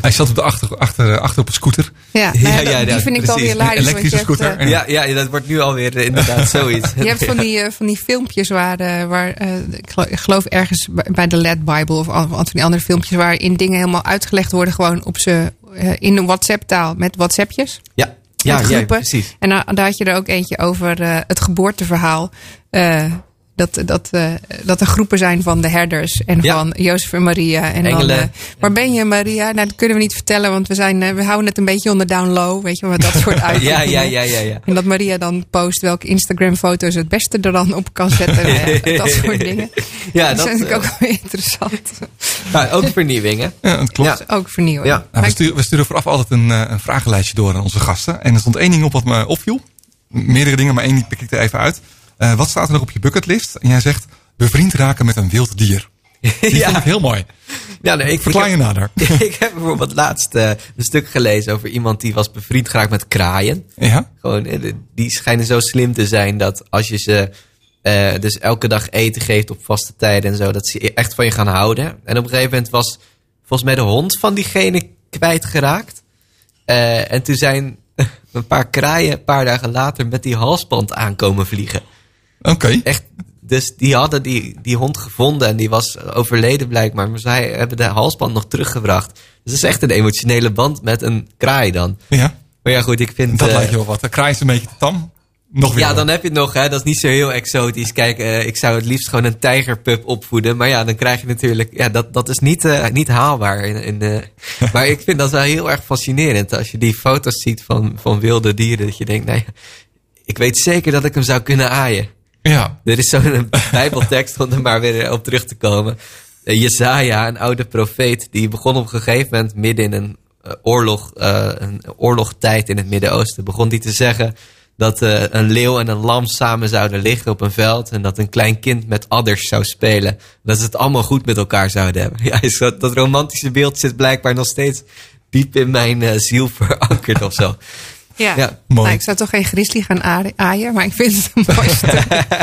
Hij zat op de achter, achter, achter op een scooter. Ja, nou Ja, ja, ja, dat- die vind ik precies. weer je elektrische hebt, scooter. eh, ja, ja, dat wordt nu alweer eh, inderdaad zoiets. Je hebt van die, van die filmpjes waar, waar ik gelo- ik geloof ergens bij- de LED Bible of an- van die andere filmpjes waarin dingen helemaal uitgelegd worden gewoon op ze in een WhatsApp taal met WhatsAppjes. Ja, ja, met ja, groepen. precies. En daar, daar had je er ook eentje over eh, het geboorteverhaal. Eh, dat, dat, eh, dat er groepen zijn van de herders en Ja. van Jozef en Maria. En Engelen. Dan, eh, waar ben je, Maria? Nou, dat kunnen we niet vertellen, want we, zijn, eh, we houden het een beetje onder down low. Weet je, wel, met dat soort Ja, uitdrukkingen. ja, ja, ja, ja. En dat Maria dan post welke Instagram-foto's het beste er dan op kan zetten. Eh, dat soort dingen. Ja, dat natuurlijk eh, ook wel interessant. ook vernieuwing, hè? Ja, dat klopt. Ja. Ook vernieuwen. Ja. Nou, we, ik- sturen, we sturen vooraf altijd een, een vragenlijstje door aan onze gasten. En er stond één ding op wat me opviel. Meerdere dingen, maar één die pik ik er even uit. Eh, wat staat er nog op je bucketlist? En jij zegt, bevriend raken met een wild dier. Die Ja. heel mooi. Ja, nee, ik, Verklaar je nader. ik heb bijvoorbeeld laatst eh, een stuk gelezen over iemand die was bevriend geraakt met kraaien. Ja? Gewoon, eh, die schijnen zo slim te zijn dat als je ze dus elke dag eten geeft op vaste tijden en zo, dat ze echt van je gaan houden. En op een gegeven moment was volgens mij de hond van diegene kwijtgeraakt. En toen zijn een paar kraaien een paar dagen later met die halsband aankomen vliegen. Oké. Echt, dus die hadden die, die hond gevonden en die was overleden blijkbaar. Maar zij hebben de halsband nog teruggebracht. Dus het is echt een emotionele band met een kraai dan. Ja, Maar ja, goed, ik vind... dat eh, lijkt je wel wat. De kraai is een beetje tam. Nog weer ja, dan heb je het nog, hè. Dat is niet zo heel exotisch. Kijk, eh, ik zou het liefst gewoon een tijgerpup opvoeden. Maar ja, dan krijg je natuurlijk... Ja, dat, dat is niet, eh, niet haalbaar. In, in, maar ik vind dat wel heel erg fascinerend. Als je die foto's ziet van, van wilde dieren. Dat je denkt, nee, ik weet zeker dat ik hem zou kunnen aaien. Ja, Er is zo'n bijbeltekst om er maar weer op terug te komen. Eh, Jezaja, een oude profeet, die begon op een gegeven moment midden in een eh, oorlog, eh, een oorlogtijd in het Midden-Oosten, begon die te zeggen dat een leeuw en een lam samen zouden liggen op een veld en dat een klein kind met adders zou spelen. Dat ze het allemaal goed met elkaar zouden hebben. Ja, is dat, romantische beeld zit blijkbaar nog steeds diep in mijn ziel verankerd of zo. Ja. Ja. Mooi. Nou, ik zou toch geen grizzly gaan aaien, maar ik vind het een mooi stuk.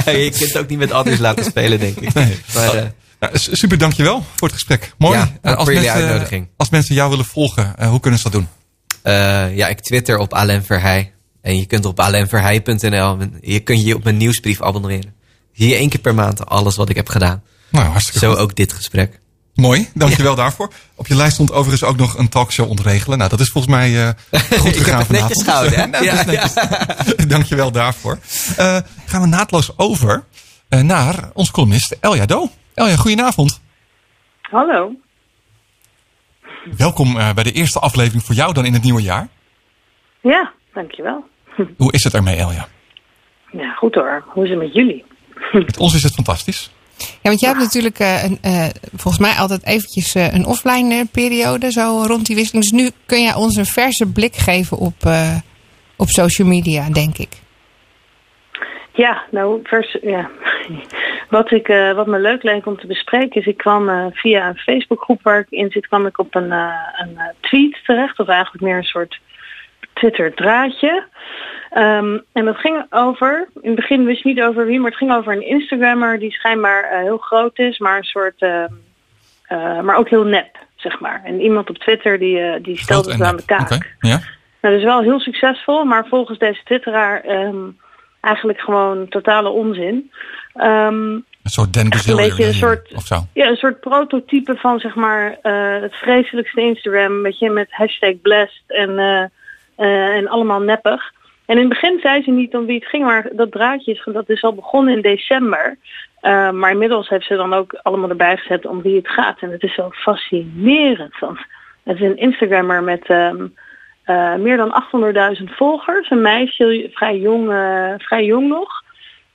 je kunt het ook niet met adders laten spelen, denk ik. Nee. Maar, eh, Ja, s- super, dankjewel voor het gesprek. Mooi. Ja, Eh, dank voor jullie mensen, uitnodiging. als mensen jou willen volgen, eh, hoe kunnen ze dat doen? Eh, ja, ik twitter op Alain Verheij. En je kunt op alainverheij.nl. Je kunt je op mijn nieuwsbrief abonneren. Zie je één keer per maand alles wat ik heb gedaan. Nou, hartstikke Zo goed. ook dit gesprek. Mooi, dankjewel daarvoor. Op je lijst stond overigens ook nog een talkshow ontregelen. Nou, dat is volgens mij eh, goed gegaan het netjes gehouden, hè? Nou, Ja, netjes. dankjewel daarvoor. Eh, gaan we naadloos over eh, naar onze columnist Elja Do. Elja, goedenavond. Hallo. Welkom eh, bij de eerste aflevering voor jou dan in het nieuwe jaar. Ja, dankjewel. Hoe is het ermee, Elja? Ja, goed hoor. Hoe is het met jullie? Met ons is het fantastisch. Ja, want jij hebt natuurlijk eh, een, eh, volgens mij altijd eventjes eh, een offline periode, zo rond die wisseling. Dus nu kun jij ons een verse blik geven op, op social media, denk ik. Ja, nou, vers, ja. Wat, ik, wat me leuk leek om te bespreken is, ik kwam via een Facebookgroep waar ik in zit, kwam ik op een, een tweet terecht, of eigenlijk meer een soort Twitter draadje. Ehm, en dat ging over, in het begin wist ik niet over wie, maar het ging over een Instagrammer die schijnbaar eh, heel groot is, maar een soort, ehm, eh, maar ook heel nep zeg maar. En iemand op Twitter die, eh, die stelt Groot het aan de kaak. Ja. Nou, dat is wel heel succesvol, maar volgens deze twitteraar ehm, eigenlijk gewoon totale onzin. Een soort een beetje een soort- of zo. ja, een soort prototype van zeg maar het vreselijkste Instagram. Weet je, met hashtag blessed en, en allemaal neppig. En in het begin zei ze niet om wie het ging, maar dat draadje is, dat is al begonnen in december. Eh, maar inmiddels heeft ze dan ook allemaal erbij gezet om wie het gaat. En het is zo fascinerend. Want het is een Instagrammer met ehm, eh, meer dan 800.000 volgers. Een meisje, vrij jong, eh, vrij jong nog.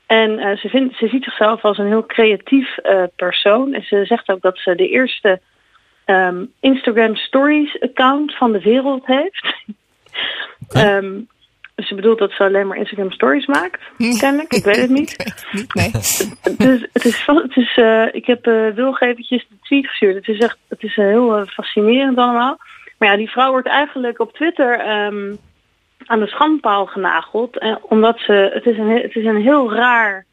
En ze, vindt, ze ziet zichzelf als een heel creatief persoon. En ze zegt ook dat ze de eerste ehm, Instagram Stories account van de wereld heeft. Ehm, ze bedoelt dat ze alleen maar Instagram Stories maakt, kennelijk. Ik weet het niet. Nee. Het is, het is, het is, eh, ik heb uh, Wilg eventjes de tweet gestuurd. Het is echt het is, eh, heel eh, fascinerend allemaal. Maar ja, die vrouw wordt eigenlijk op Twitter ehm, aan de schandpaal genageld. Eh, omdat ze, het is een, he- het is een heel raar...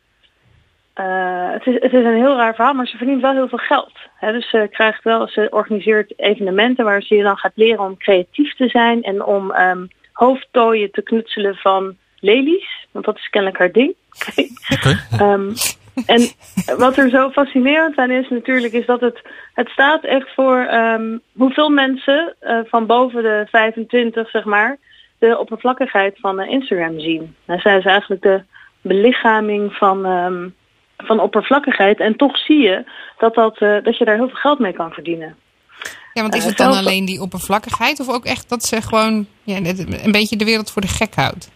eh, het, is, het is een heel raar verhaal, maar ze verdient wel heel veel geld. Hè, dus ze krijgt wel, ze organiseert evenementen waar ze je dan gaat leren om creatief te zijn en om ehm hoofdtooien te knutselen van lelies. Want dat is kennelijk haar ding. Oké. Ehm, en wat er zo fascinerend aan is natuurlijk, is dat het, het staat echt voor ehm, hoeveel mensen eh, van boven de 25, zeg maar, de oppervlakkigheid van eh, Instagram zien. Nou, zij is eigenlijk de belichaming van, ehm, van oppervlakkigheid. En toch zie je dat, dat, eh, dat je daar heel veel geld mee kan verdienen. Ja, want is het dan alleen die oppervlakkigheid of ook echt dat ze gewoon ja, een beetje de wereld voor de gek houdt?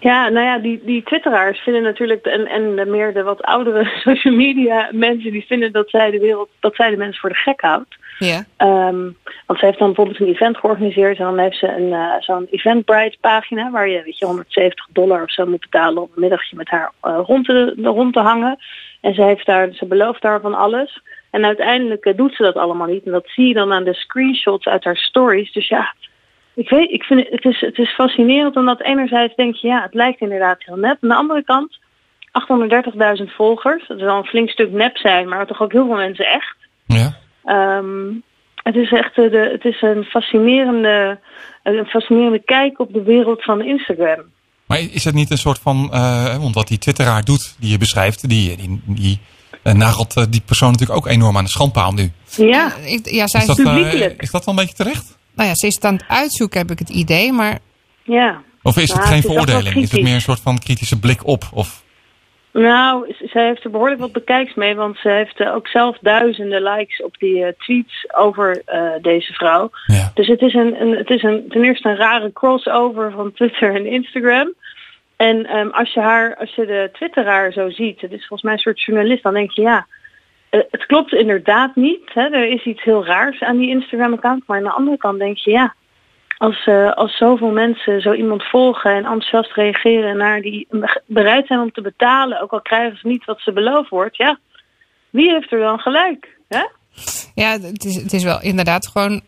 Ja, nou ja, die, die twitteraars vinden natuurlijk, en, en meer de wat oudere social media mensen, die vinden dat zij de wereld, dat zij de mensen voor de gek houdt. Ja. Ehm, want ze heeft dan bijvoorbeeld een event georganiseerd en dan heeft ze een, eh, zo'n Eventbrite pagina waar je, weet je 170 dollar of zo moet betalen om een middagje met haar eh, rond, te, rond te hangen. En ze, heeft daar, ze belooft daar van alles. En uiteindelijk eh, doet ze dat allemaal niet. En dat zie je dan aan de screenshots uit haar stories. Dus ja, ik weet, ik vind het, het, is, het is fascinerend omdat enerzijds denk je, ja, het lijkt inderdaad heel nep. Aan de andere kant, 830.000 volgers. Dat is wel een flink stuk nep zijn, maar toch ook heel veel mensen echt. Ja. Ehm, het is echt eh, de, het is een fascinerende, een fascinerende kijk op de wereld van Instagram. Maar is het niet een soort van, eh, want wat die twitteraar doet, die je beschrijft, die, die, die nagelt eh, die persoon natuurlijk ook enorm aan de schandpaal nu. Ja, Ik, ja, zij Is dat, eh, publiekelijk. is dat wel een beetje terecht? nou ja, ze is het aan het uitzoeken, heb ik het idee. Maar ja. Of is het geen het is veroordeling? Is het meer een soort van kritische blik op? Of, Nou, zij heeft er behoorlijk wat bekijks mee, want ze heeft eh, ook zelf duizenden likes op die eh, tweets over eh, deze vrouw. ja. Dus het is, een, een, het is een, ten eerste een rare crossover van Twitter en Instagram. En ehm, als, je haar, als je de twitteraar zo ziet, het is volgens mij een soort journalist, dan denk je ja, eh, het klopt inderdaad niet. Hè? Er is iets heel raars aan die Instagram-account. Maar aan de andere kant denk je ja, als, eh, als zoveel mensen zo iemand volgen en enthousiast reageren naar die bereid zijn om te betalen, ook al krijgen ze niet wat ze beloofd wordt, ja, wie heeft er dan gelijk? Hè? ja, het is, het is wel inderdaad gewoon.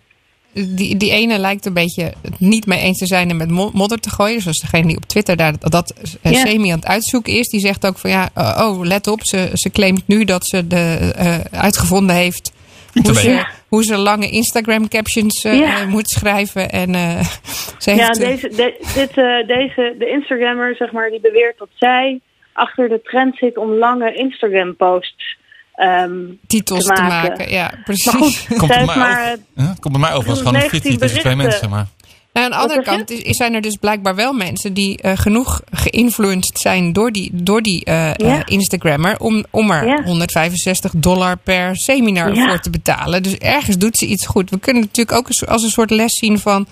Die, die ene lijkt een beetje het niet mee eens te zijn en met mo- modder te gooien. Zoals degene die op Twitter daar dat Ja. semi aan het uitzoeken is. Die zegt ook van ja, eh, oh let op. Ze, ze claimt nu dat ze de, eh, uitgevonden heeft hoe ze, weten. hoe ze lange Instagram captions eh, Ja. eh, moet schrijven. En eh, ze Ja, heeft, deze, de, dit, eh, deze, de Instagrammer, zeg maar, die beweert dat zij achter de trend zit om lange Instagram-posts ehm, titels te te maken. Ja, precies. Maar goed, Komt mij maar... over. Het komt bij mij over als gewoon een 19 fitty tussen twee mensen. Maar Nou, aan de andere kant is, zijn er dus blijkbaar wel mensen die eh, genoeg geïnfluenced zijn door die, door die eh, Ja. eh, Instagrammer om, om er Ja. 165 dollar per seminar Ja. voor te betalen. Dus ergens doet ze iets goed. We kunnen natuurlijk ook als- een soort les zien van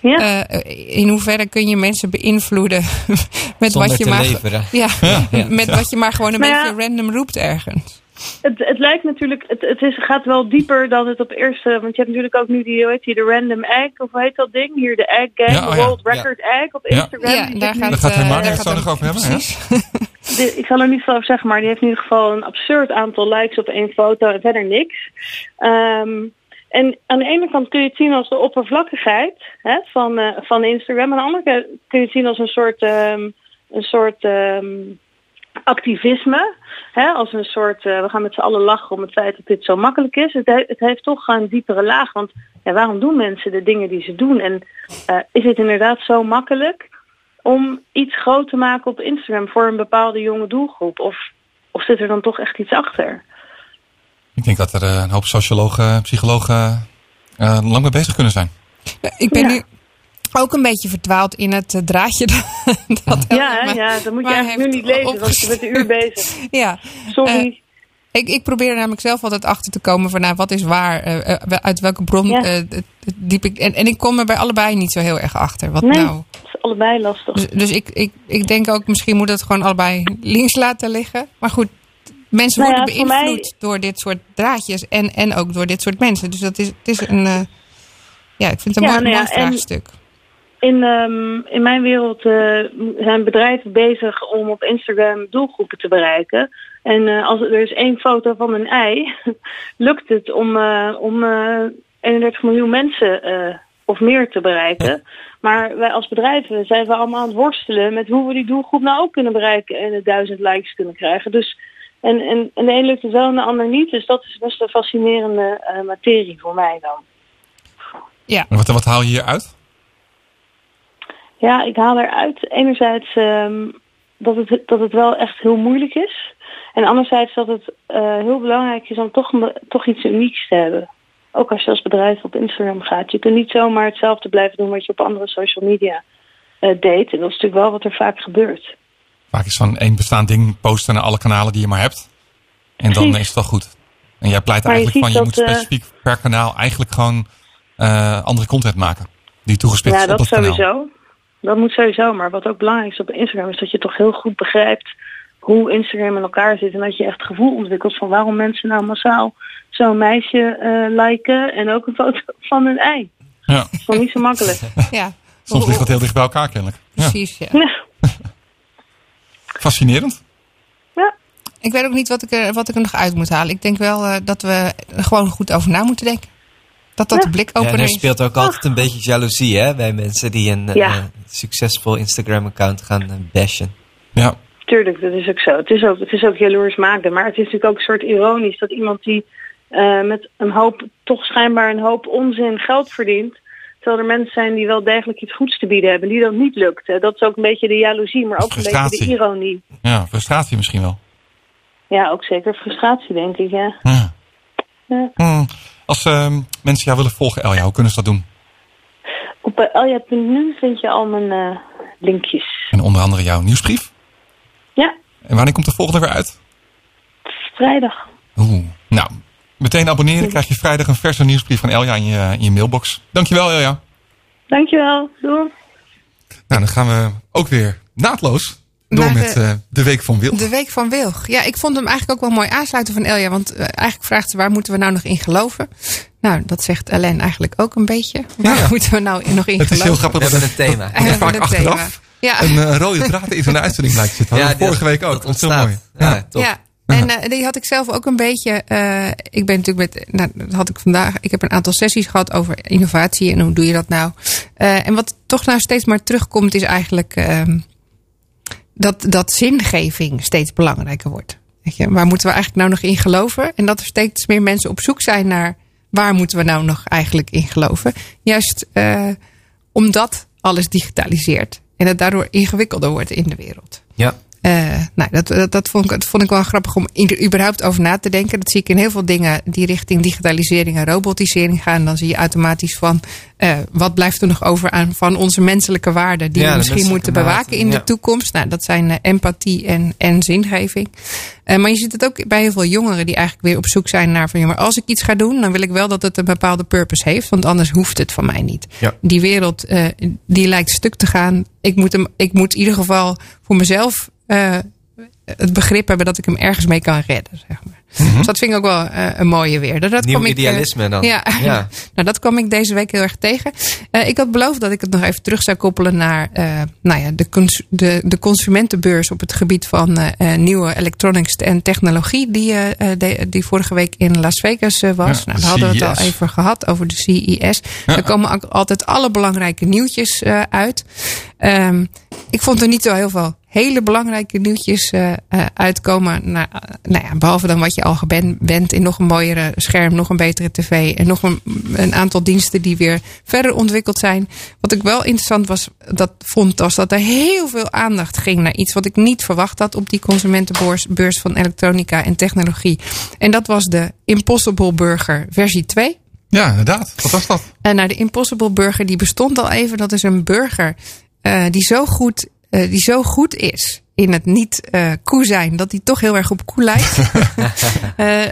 Ja, eh, in hoeverre kun je mensen beïnvloeden met Zonder wat je te maar leveren. Ja, Ja. met wat je maar gewoon een Maar ja. beetje random roept ergens. Het, het lijkt natuurlijk... Het, het is, gaat wel dieper dan het op eerste... Want je hebt natuurlijk ook nu die, hoe heet die, de Random Egg, of hoe heet dat ding? Hier, de Egg Gang, Ja, oh ja. World Record Egg op. Instagram. Ja, daar gaat, nu- Daar gaat eh, daar het gaat zo hem- nog over hebben, ja. Precies. de- ik zal er niet veel over zeggen, maar die heeft in ieder geval een absurd aantal likes op één foto en verder niks. Ehm, en aan de ene kant kun je het zien als de oppervlakkigheid hè, van, eh, van Instagram. Aan de andere kant kun je het zien als een soort, ehm, een soort ehm, activisme. Hè, als een soort, eh, we gaan met z'n allen lachen om het feit dat dit zo makkelijk is. Het, he- het heeft toch een diepere laag. Want ja, waarom doen mensen de dingen die ze doen? En eh, is het inderdaad zo makkelijk om iets groot te maken op Instagram voor een bepaalde jonge doelgroep? Of, of zit er dan toch echt iets achter? Ik denk dat er eh, een hoop sociologen, psychologen eh, lang mee bezig kunnen zijn. Ik ben Ja. Ook een beetje verdwaald in het eh, draadje. dat Ja, ja, dat moet je eigenlijk nu niet lezen, want je bent een uur bezig. Ja, Sorry. ik, ik probeer er namelijk zelf altijd achter te komen van nou, wat is waar, eh, eh, uit welke bron Ja. eh, diep ik. En, en ik kom er bij allebei niet zo heel erg achter. Wat nee, nou? het is allebei lastig. Dus, dus ik, ik, ik denk ook, misschien moet het gewoon allebei links laten liggen. Maar goed, mensen Nou ja, worden mij- beïnvloed door dit soort draadjes en, en ook door dit soort mensen. Dus dat is, het is een, eh, ja, ik vind het een Ja, mooi, nou mooi en-. In, ehm, in mijn wereld eh, zijn bedrijven bezig om op Instagram doelgroepen te bereiken. En eh, als er is één foto van een ei, lukt het om, eh, om eh 31 miljoen mensen eh, of meer te bereiken. Maar wij als bedrijven zijn we allemaal aan het worstelen met hoe we die doelgroep nou ook kunnen bereiken en de duizend likes kunnen krijgen. Dus, en, en, en de een lukt het wel en de ander niet. Dus dat is best een fascinerende eh, materie voor mij dan. Ja, En wat, wat haal je hier uit? Ja, ik haal eruit enerzijds ehm, dat, het, dat het wel echt heel moeilijk is. En anderzijds dat het eh, heel belangrijk is om toch, toch iets unieks te hebben. Ook als je als bedrijf op Instagram gaat. Je kunt niet zomaar hetzelfde blijven doen wat je op andere social media eh, deed. En dat is natuurlijk wel wat er vaak gebeurt. Vaak is van één bestaand ding posten naar alle kanalen die je maar hebt. En dan Precies. is het wel goed. En jij pleit Maar je eigenlijk van, je moet eh, specifiek per kanaal eigenlijk gewoon andere content maken. Die toegespitst ja, op dat dat kanaal. Dat moet sowieso. Maar wat ook belangrijk is op Instagram is dat je toch heel goed begrijpt hoe Instagram in elkaar zit. En dat je echt het gevoel ontwikkelt van waarom mensen nou massaal zo'n meisje eh, liken en ook een foto van een ei. Ja, Dat is nog niet zo makkelijk. ja. soms ligt dat heel dicht bij elkaar kennelijk. Ja. Precies, ja. Ja. Fascinerend. Ja. Ik weet ook niet wat ik, er, wat ik er nog uit moet halen. Ik denk wel eh, dat we er gewoon goed over na moeten denken. Dat dat Ja. de blik Ja, en opener er speelt ook altijd een beetje jaloezie hè, bij mensen die een eh, Ja. succesvol Instagram-account gaan eh, bashen. Ja, Tuurlijk, dat is ook zo. Het is ook, het is ook jaloers maken. Maar het is natuurlijk ook een soort ironisch dat iemand die eh, met een hoop, toch schijnbaar een hoop onzin geld verdient. Terwijl er mensen zijn die wel degelijk iets goeds te bieden hebben, die dat niet lukt. Dat is ook een beetje de jaloezie, maar ook een beetje de ironie. ja, frustratie misschien wel. Ja, ook zeker frustratie, denk ik, ja. Ja. Ja. Hmm. Als ehm, mensen jou willen volgen, Elja, hoe kunnen ze dat doen? Op uh, elja.nu vind je al mijn eh, linkjes. En onder andere jouw nieuwsbrief. Ja, En wanneer komt de volgende weer uit? vrijdag. Oeh. Nou, meteen abonneren. krijg je vrijdag een verse nieuwsbrief van Elja in je, in je mailbox. Dankjewel, Elja. Dankjewel. Doei. Nou, dan gaan we ook weer naadloos door Naar de- met eh, de Week van Wild. De Week van Wilg. Ja, ik vond hem eigenlijk ook wel mooi aansluiten van Elja. Want eh, eigenlijk vraagt ze, waar moeten we nou nog in geloven? Nou, dat zegt Ellen eigenlijk ook een beetje. Waar Ja. moeten we nou nog in Het is heel geloven? grappig We dat hebben een thema. dat vaak een achteraf Ja. een eh, rode draad in zo'n uitzending blijkt zitten. Die- vorige week ook. Dat Dat is heel mooi. Ja, Ja. top. Ja. En eh, die had ik zelf ook een beetje. eh, ik ben natuurlijk met. Nou, dat had ik vandaag. Ik heb een aantal sessies gehad over innovatie en hoe doe je dat nou. Eh, en wat toch nou steeds maar terugkomt, is eigenlijk. Dat, dat zingeving steeds belangrijker wordt. Weet je, waar moeten we eigenlijk nou nog in geloven? En dat er steeds meer mensen op zoek zijn naar. waar moeten we nou nog eigenlijk in geloven? Juist eh, omdat alles digitaliseert. En het daardoor ingewikkelder wordt in de wereld. Ja. Eh, nou, dat, dat, dat, vond ik, dat vond ik wel grappig om überhaupt over na te denken. Dat zie ik in heel veel dingen die richting digitalisering en robotisering gaan. Dan zie je automatisch van eh, wat blijft er nog over aan van onze menselijke waarden die Ja, we misschien moeten bewaken in de toekomst. Nou, dat zijn eh, empathie en, en zingeving. Maar je ziet het ook bij heel veel jongeren die eigenlijk weer op zoek zijn naar van ja, maar als ik iets ga doen, dan wil ik wel dat het een bepaalde purpose heeft, want anders hoeft het van mij niet. Ja. Die wereld eh, die lijkt stuk te gaan. Ik moet, hem, ik moet in ieder geval voor mezelf eh, het begrip hebben dat ik hem ergens mee kan redden. Zeg maar. Dus dat vind ik ook wel eh, een mooie weer. Dat, dat Nieuw kwam ik, eh, idealisme dan. ja, Ja. nou, dat kwam ik deze week heel erg tegen. Ik had beloofd dat ik het nog even terug zou koppelen naar nou ja, de, cons- de, de consumentenbeurs op het gebied van nieuwe electronics en technologie, die, de- die vorige week in Las Vegas was. Ja, nou, daar hadden we het al CES. even gehad over de CES. Ja. Daar komen ook altijd alle belangrijke nieuwtjes uit. Ehm, ik vond er niet zo heel veel hele belangrijke nieuwtjes eh, eh, uitkomen. Nou, eh, nou ja, behalve dan wat je al gewend bent in nog een mooiere scherm, nog een betere tv en nog een, een aantal diensten die weer verder ontwikkeld zijn. Wat ik wel interessant was, dat vond, was dat er heel veel aandacht ging naar iets wat ik niet verwacht had op die consumentenbeurs beurs van elektronica en technologie. En dat was de Impossible Burger versie 2. Ja, inderdaad. Wat was dat? En nou, de Impossible Burger die bestond al even. Dat is een burger eh, die, zo goed, eh, die zo goed is in het niet eh koe zijn, dat die toch heel erg op koe lijkt. Eh,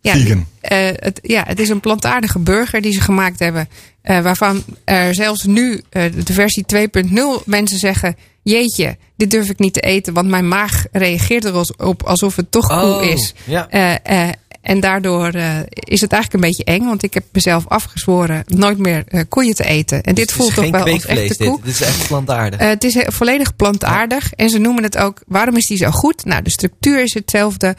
ja, Vegan. eh, het, ja, het is een plantaardige burger die ze gemaakt hebben. eh, waarvan er zelfs nu eh, de versie 2.0 mensen zeggen: Jeetje, dit durf ik niet te eten, want mijn maag reageert erop alsof het toch koe Oh, is. ja. Eh, eh, en daardoor eh, is het eigenlijk een beetje eng, want ik heb mezelf afgezworen nooit meer eh, koeien te eten. En dit Dus voelt toch wel als echte koe. dit. Dit is echt plantaardig. Eh, het is volledig plantaardig. En ze noemen het ook. Waarom is die zo goed? Nou, de structuur is hetzelfde.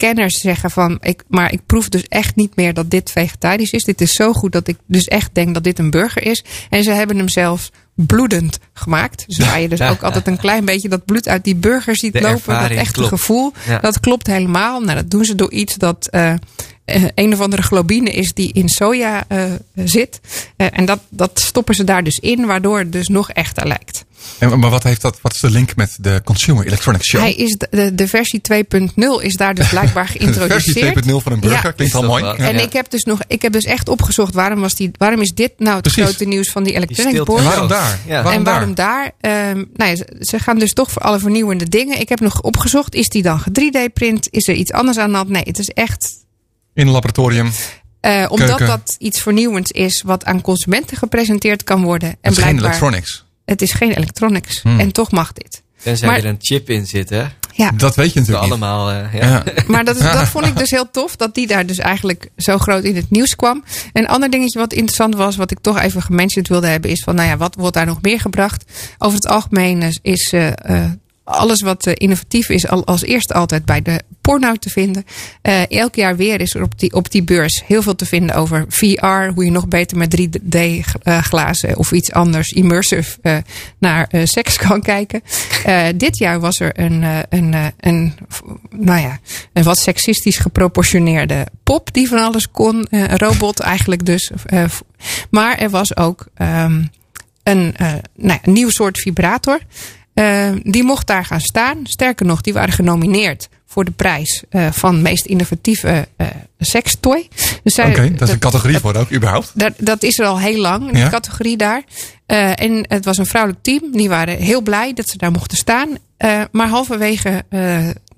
Kenners zeggen van. Ik, maar ik proef dus echt niet meer dat dit vegetarisch is. Dit is zo goed dat ik dus echt denk dat dit een burger is. En ze hebben hem zelfs bloedend gemaakt. Dus waar je dus ook altijd een klein beetje dat bloed uit die burger ziet De lopen. Dat echte klopt. gevoel. Ja. Dat klopt helemaal. Nou, dat doen ze door iets dat. eh, een of andere globine is die in soja eh, zit. Eh, en dat, dat stoppen ze daar dus in, waardoor het dus nog echter lijkt. En, maar wat, heeft dat, wat is de link met de Consumer Electronics Show? Hij is de, de, de versie 2.0 is daar dus blijkbaar de geïntroduceerd. versie 2.0 van een burger Ja. klinkt al mooi. Ja. En Ja. ik heb dus nog, ik heb dus echt opgezocht waarom was die, waarom is dit nou het Precies. grote nieuws van die Electronic. Board? En waarom daar? Ja. Waarom en waarom daar? Ehm, nou ja, ze, ze gaan dus toch voor alle vernieuwende dingen. Ik heb nog opgezocht, is die dan 3D-print? Is er iets anders aan de hand? Nee, het is echt In een laboratorium. eh, omdat Keuken. dat iets vernieuwends is wat aan consumenten gepresenteerd kan worden. En Het is geen electronics. het is geen electronics. Hmm. En toch mag dit. Tenzij maar- er een chip in zit, hè? Ja. Dat weet je natuurlijk niet. allemaal, eh, ja. Ja. Maar dat, is, dat vond ik dus heel tof, dat die daar dus eigenlijk zo groot in het nieuws kwam. Een ander dingetje wat interessant was, wat ik toch even gementiond wilde hebben, is van, nou ja, wat wordt daar nog meer gebracht? Over het algemeen is, is eh, eh, alles wat eh, innovatief is, al, als eerste altijd bij de porno te vinden. Eh, elk jaar weer is er op die, op die beurs heel veel te vinden over VR, hoe je nog beter met 3D-glazen of iets anders, immersive, eh, naar eh, seks kan kijken. Eh, dit jaar was er een, eh, een, eh, een, nou ja, een wat seksistisch geproportioneerde pop die van alles kon. Eh, een robot eigenlijk dus. Eh, maar er was ook ehm, een, eh, nou ja, een nieuw soort vibrator. Eh, die mocht daar gaan staan. Sterker nog, die waren genomineerd voor de prijs eh, van meest innovatieve sextoy. Dus Oké, dat is een categorie voor ook, überhaupt. dat, dat is er al heel lang, Ja. categorie daar. Eh, en het was een vrouwelijk team. Die waren heel blij dat ze daar mochten staan. Maar halverwege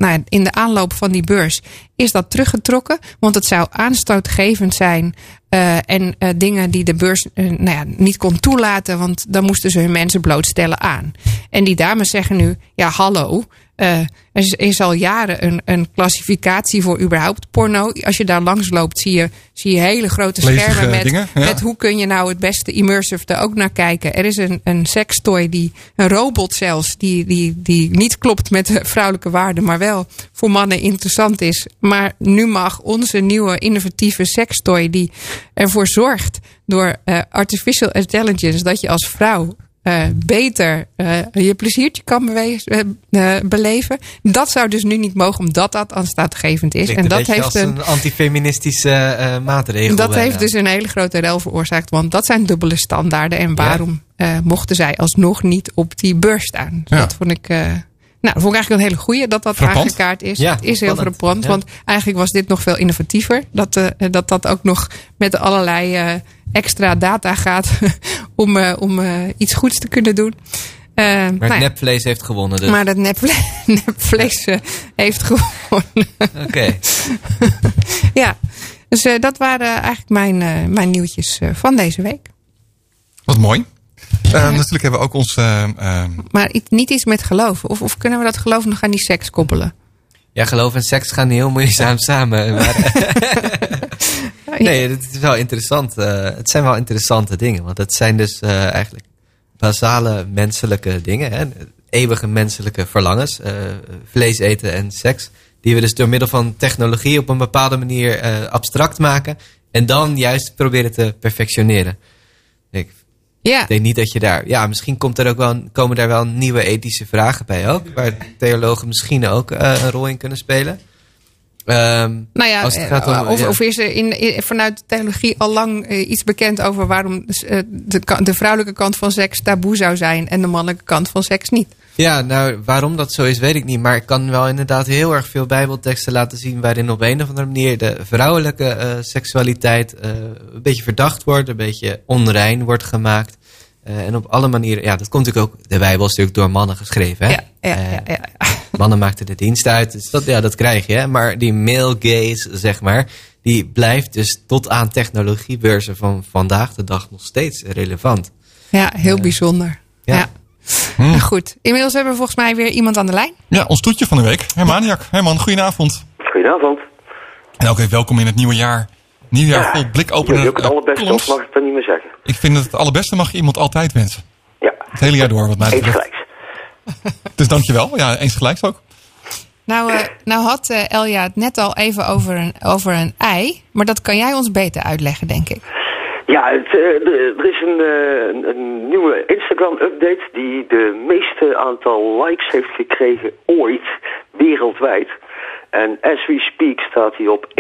nou in de aanloop van die beurs is dat teruggetrokken. Want het zou aanstootgevend zijn. eh, en eh, dingen die de beurs eh, nou ja, niet kon toelaten. Want dan moesten ze hun mensen blootstellen aan. En die dames zeggen nu: ja, hallo. Eh, er is, al jaren een, een klassificatie voor überhaupt porno. Als je daar langs loopt, zie je, zie je hele grote schermen met, dingen, ja. met hoe kun je nou het beste immersive er ook naar kijken. Er is een, een sextoy, die, een robot zelfs, die, die, die niet klopt met de vrouwelijke waarden, maar wel voor mannen interessant is. Maar nu mag onze nieuwe innovatieve sextoy, die ervoor zorgt door eh, artificial intelligence dat je als vrouw eh, beter eh, je pleziertje kan eh, beleven. Dat zou dus nu niet mogen, omdat dat aanstaatgevend is. Klinkt en dat heeft als een, een antifeministische eh, maatregel. dat bijna. heeft dus een hele grote rel veroorzaakt. Want dat zijn dubbele standaarden. En waarom eh, mochten zij alsnog niet op die beurs staan? Dus Ja. Dat vond ik. eh, nou, dat vond ik eigenlijk een hele goeie dat dat Frappant. aangekaart is. Ja, het is heel. Ja. Want eigenlijk was dit nog veel innovatiever. Dat eh, dat, dat ook nog met allerlei eh, extra data gaat om, eh, om eh, iets goeds te kunnen doen. Eh, Maar nou het ja, nepvlees heeft gewonnen dus. maar dat nepvle nepvlees heeft gewonnen. Oké. ja, dus eh, dat waren eigenlijk mijn, eh, mijn nieuwtjes van deze week. Wat mooi. Natuurlijk hebben we ook ons... Maar iets- niet iets met geloof. Of, of kunnen we dat geloof nog aan die seks koppelen? Ja, geloof en seks gaan heel moeizaam samen. Maar, nee, het is wel interessant. eh, het zijn wel interessante dingen. Want het zijn dus eh, eigenlijk basale menselijke dingen. Hè? Eeuwige menselijke verlangens. eh, vlees eten en seks. Die we dus door middel van technologie op een bepaalde manier abstract maken. En dan juist proberen te perfectioneren. Ik Ja. Denk niet dat je daar... Ja, misschien komt er ook wel, komen daar wel nieuwe ethische vragen bij ook. Waar theologen misschien ook een rol in kunnen spelen. Ehm, Nou ja, als het eh, gaat om- of, ja. of is er in, in- vanuit de theologie al lang eh, iets bekend over waarom eh, de, de vrouwelijke kant van seks taboe zou zijn en de mannelijke kant van seks niet? Ja, nou, waarom dat zo is, weet ik niet. Maar ik kan wel inderdaad heel erg veel bijbelteksten laten zien... waarin op een of andere manier de vrouwelijke seksualiteit... een beetje verdacht wordt, een beetje onrein wordt gemaakt. En op alle manieren... Ja, dat komt natuurlijk ook... De Bijbel is natuurlijk door mannen geschreven, hè? Ja, ja, ja, ja. Mannen maakten de dienst uit, dus dat, ja, dat krijg je. Hè? Maar die male gaze, zeg maar... die blijft dus tot aan technologiebeurzen van vandaag de dag nog steeds relevant. Ja, heel bijzonder. Ja. ja. Nou Goed, inmiddels hebben we volgens mij weer iemand aan de lijn. Ja, ons toetje van de week. Hermaniak. Herman, goedenavond. Goedenavond. En ook even welkom in het nieuwe jaar. Nieuw jaar vol blikopende Jullie ook het eh, allerbeste, mag ik dat niet meer zeggen? Ik vind het het allerbeste mag je iemand altijd wensen. Ja, Het hele jaar door, wat mij betreft. gelijks. Dus dankjewel. Ja, eens gelijk ook. Nou, eh, nou had eh, Elja het net al even over een, over een ei. Maar dat kan jij ons beter uitleggen, denk ik. Ja, het, eh, er is een, eh, een, een nieuwe Instagram-update die de meeste aantal likes heeft gekregen ooit wereldwijd. En as we speak staat hij op 31.608.654.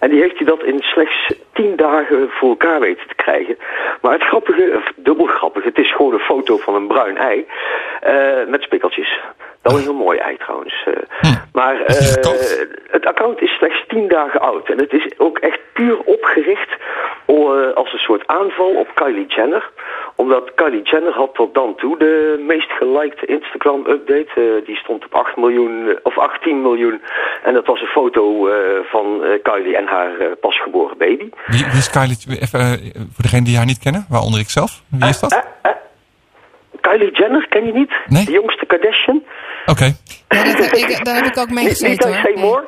En die heeft hij dat in slechts 10 dagen voor elkaar weten te krijgen. Maar het grappige, of dubbel grappig, het is gewoon een foto van een bruin ei eh, met spikkeltjes. Wel een heel mooi ei trouwens. eh. Maar Is die eh, het account is slechts 10 dagen oud. En het is ook echt puur opgericht als een soort aanval op Kylie Jenner. Omdat Kylie Jenner had tot dan toe de meest gelikte Instagram-update. eh, die stond op 8 miljoen, eh, of 18 miljoen. En dat was een foto eh, van Kylie en haar pasgeboren baby. Wie, wie is Kylie? Even, voor degenen die haar niet kennen, waaronder ik zelf. Wie is dat? Kylie Jenner, ken je niet? Nee. De jongste Kardashian? Oké. Ja, dat, ik, daar heb ik ook mee gezeten niet uit hoor. Seymour?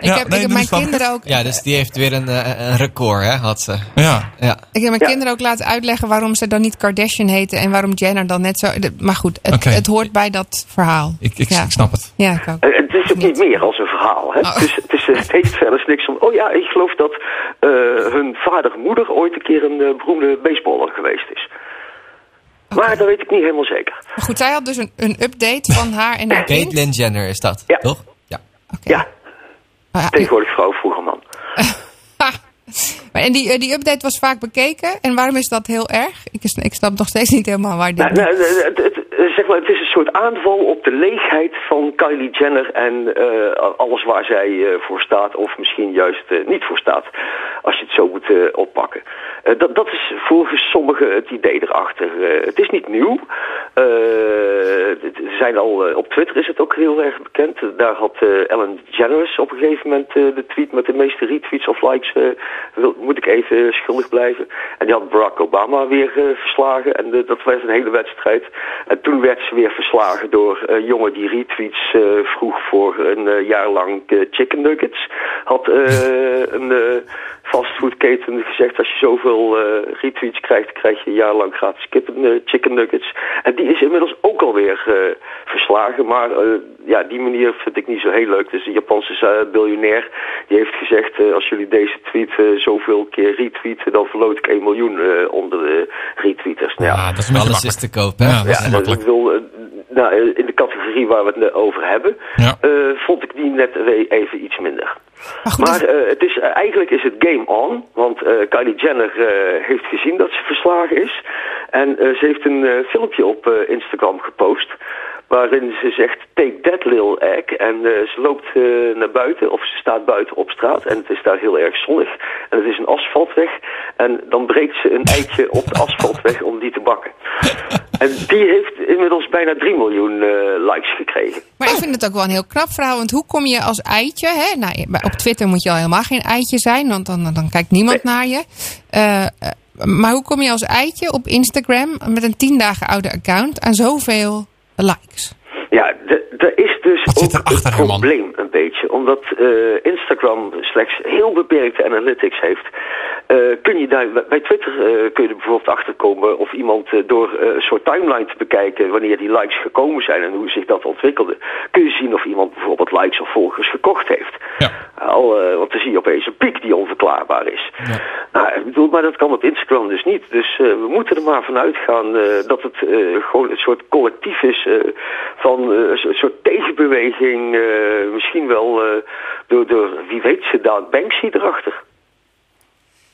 Ik Ja, heb, nee, ik heb dat mijn kinderen ook. Ja, dus die heeft weer een, eh, een record, hè, had ze. Ja. Ja. Ik heb mijn Ja. kinderen ook laten uitleggen waarom ze dan niet Kardashian heten en waarom Jenner dan net zo. Maar goed, het, het hoort bij dat verhaal. Ik, ik, ja. ik snap het. Ja, ik ook. Eh, Het is ook niet meer als een verhaal. Hè? Oh. Het, is, het heeft verder niks om. Oh ja, ik geloof dat eh, hun vader moeder ooit een keer een eh, beroemde baseballer geweest is. Maar dat weet ik niet helemaal zeker. Maar goed, zij had dus een, een update van haar en haar kind. Caitlyn Jenner is dat, Ja. toch? Ja. Ja, tegenwoordig vrouw, vroeger man. En die, eh, die update was vaak bekeken. En waarom is dat heel erg? Ik, is- ik snap nog steeds niet helemaal waar dit... Nou, nou, het- zeg maar, het is een soort aanval op de leegheid van Kylie Jenner en eh, alles waar zij eh, voor staat, of misschien juist eh, niet voor staat, als je het zo moet eh, oppakken. Eh, dat, dat is volgens sommigen het idee erachter. Eh, het is niet nieuw. Eh, er zijn al, eh, op Twitter is het ook heel erg bekend. Daar had eh, Ellen DeGeneres op een gegeven moment eh, de tweet met de meeste retweets of likes. eh, wil, moet ik even schuldig blijven. En die had Barack Obama weer eh, verslagen. En eh, dat was een hele wedstrijd. En toen werd ze weer verslagen door een jongen die retweets eh, vroeg voor een eh, jaar lang eh, chicken nuggets. Had eh, een eh, fastfoodketen gezegd als je zoveel eh, retweets krijgt, krijg je een jaar lang gratis kippen, eh, chicken nuggets. En die is inmiddels ook alweer eh, verslagen. Maar eh, ja, die manier vind ik niet zo heel leuk. Dus een Japanse eh, biljonair die heeft gezegd, eh, als jullie deze tweet eh, zoveel keer retweeten, dan verloot ik 1 miljoen eh, onder de retweeters. Nou, ja, Ja, dat is Alles is te koop, hè? Ja, dat is ja, makkelijk. Wil, eh, nou, eh, in de categorie waar we het over hebben, Ja. eh, vond ik die net even iets minder. Maar dus- het is, eigenlijk is het game on, want Kylie Jenner heeft gezien dat ze verslagen is. En ze heeft een filmpje op Instagram gepost waarin ze zegt take that little egg. En ze loopt naar buiten, of ze staat buiten op straat en het is daar heel erg zonnig. En het is een asfaltweg en dan breekt ze een eitje op de asfaltweg om die te bakken. En die heeft inmiddels bijna 3 miljoen eh, likes gekregen. Maar ik vind het ook wel een heel knap verhaal. Want hoe kom je als eitje... Hè? Nou, op Twitter moet je al helemaal geen eitje zijn. Want dan, dan kijkt niemand naar je. Eh, eh, maar hoe kom je als eitje op Instagram... met een tien dagen oude account... aan zoveel likes? Ja, er is dus Wat zit ook een probleem een beetje. Omdat eh, Instagram slechts heel beperkte analytics heeft. Eh, kun je daar, bij Twitter eh, kun je er bijvoorbeeld achter komen of iemand eh, door een soort timeline te bekijken wanneer die likes gekomen zijn en hoe zich dat ontwikkelde, kun je zien of iemand bijvoorbeeld likes of volgers gekocht heeft. Ja. Al, want dan zie je opeens een piek die onverklaarbaar is. Nou, ik bedoel, maar dat kan op Instagram dus niet. Dus we moeten er maar vanuit gaan dat het gewoon een soort collectief is van een soort- tegenbeweging. misschien wel door, door, wie weet, ze daar Banksy erachter.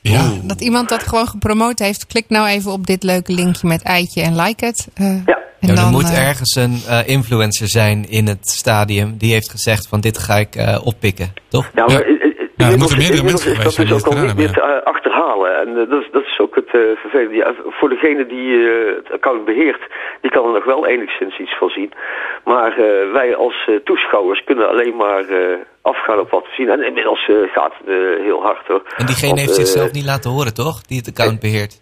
Ja. Dat iemand dat gewoon gepromoot heeft. Klik nou even op dit leuke linkje met eitje en like het. Eh, Ja. en Ja, er moet eh, ergens een eh, influencer zijn in het stadium die heeft gezegd van dit ga ik eh, oppikken, toch? Ja, Ja. maar, Ja, er moeten inmiddels- meerdere mensen inmiddels geweest zijn is dat dus het ook al niet meer te eh, achterhalen. En eh, dat, is, dat is ook het eh, vervelende. Ja, voor degene die eh, het account beheert, die kan er nog wel enigszins iets van zien. Maar eh, wij als toeschouwers kunnen alleen maar eh, afgaan op wat we zien. En inmiddels eh, gaat het heel hard hoor. En diegene Want, heeft zichzelf niet laten horen, toch? Die het account beheert.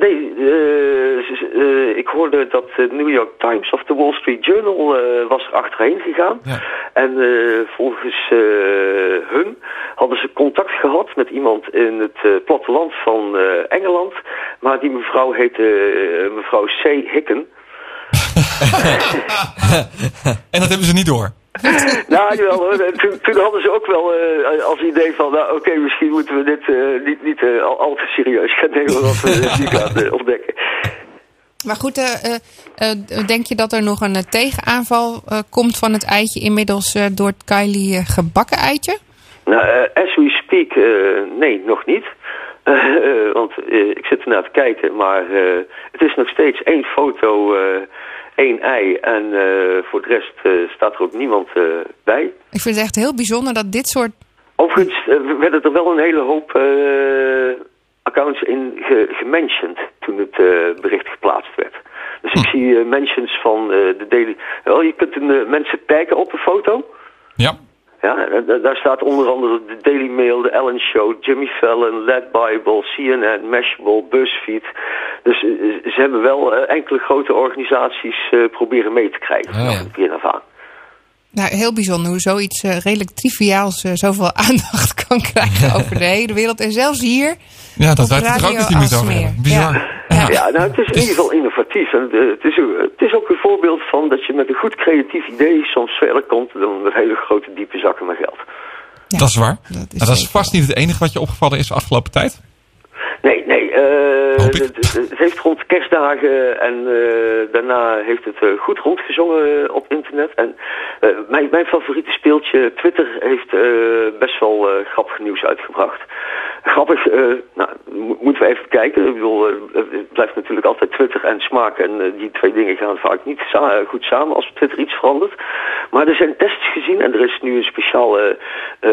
Nee, eh, ze- ze- eh, ik hoorde dat de New York Times of de Wall Street Journal eh, was er achterheen gegaan. Ja. En eh, volgens eh, hun hadden ze contact gehad met iemand in het eh, platteland van eh, Engeland. Maar die mevrouw heette eh, mevrouw C. Hicken. En dat hebben ze niet door. Nou, jawel, hoor. En toen, toen hadden ze ook wel eh, als idee van, nou oké, misschien moeten we dit eh, niet, niet eh, al, al te serieus gaan nemen wat we nu gaan ontdekken. Maar goed, eh, eh, eh, denk je dat er nog een tegenaanval eh, komt van het eitje inmiddels eh, door het Kylie gebakken eitje? Nou, eh, as we speak, eh, nee, nog niet. Want eh, ik zit ernaar te kijken, maar eh, het is nog steeds één foto, eh, één ei. En eh, voor de rest eh, staat er ook niemand eh, bij. Ik vind het echt heel bijzonder dat dit soort... Overigens werden er wel een hele hoop eh, accounts in ge gementiond toen het eh, bericht geplaatst werd. Dus ik zie eh, mentions van eh, de Daily... Wel, je kunt een, mensen taggen op een foto. Ja. Ja, daar staat onder andere de Daily Mail, de Ellen Show, Jimmy Fallon, Led Bible, CNN, Mashable, BuzzFeed. Dus eh, ze hebben wel eh, enkele grote organisaties eh, proberen mee te krijgen Oh, vanaf ja. Nou, heel bijzonder hoe zoiets eh, redelijk triviaals eh, zoveel aandacht kan krijgen over de hele wereld. En zelfs hier. Ja, dat het er ook over Aalsmeer. hebben. Bizar. Ja. Ja. Ja, nou, het is in ieder geval innovatief. En, eh, het, is, ook- het is ook een voorbeeld van dat je met een goed creatief idee soms verder komt dan met hele grote diepe zakken met geld. Ja, Dat is waar. Dat is, dat is zeker. vast niet het enige wat je opgevallen is de afgelopen tijd. Nee, nee. Eh, het, het- het heeft rond kerstdagen en eh, daarna heeft het eh, goed rondgezongen op internet. En mijn, mijn favoriete speeltje, Twitter, heeft best wel grappig nieuws uitgebracht. Grappig, nou, mo- moeten we even kijken. Ik bedoel, het blijft natuurlijk altijd Twitter en smaak. En die twee dingen gaan vaak niet sa- goed samen als Twitter iets verandert. Maar er zijn tests gezien en er is nu een speciale,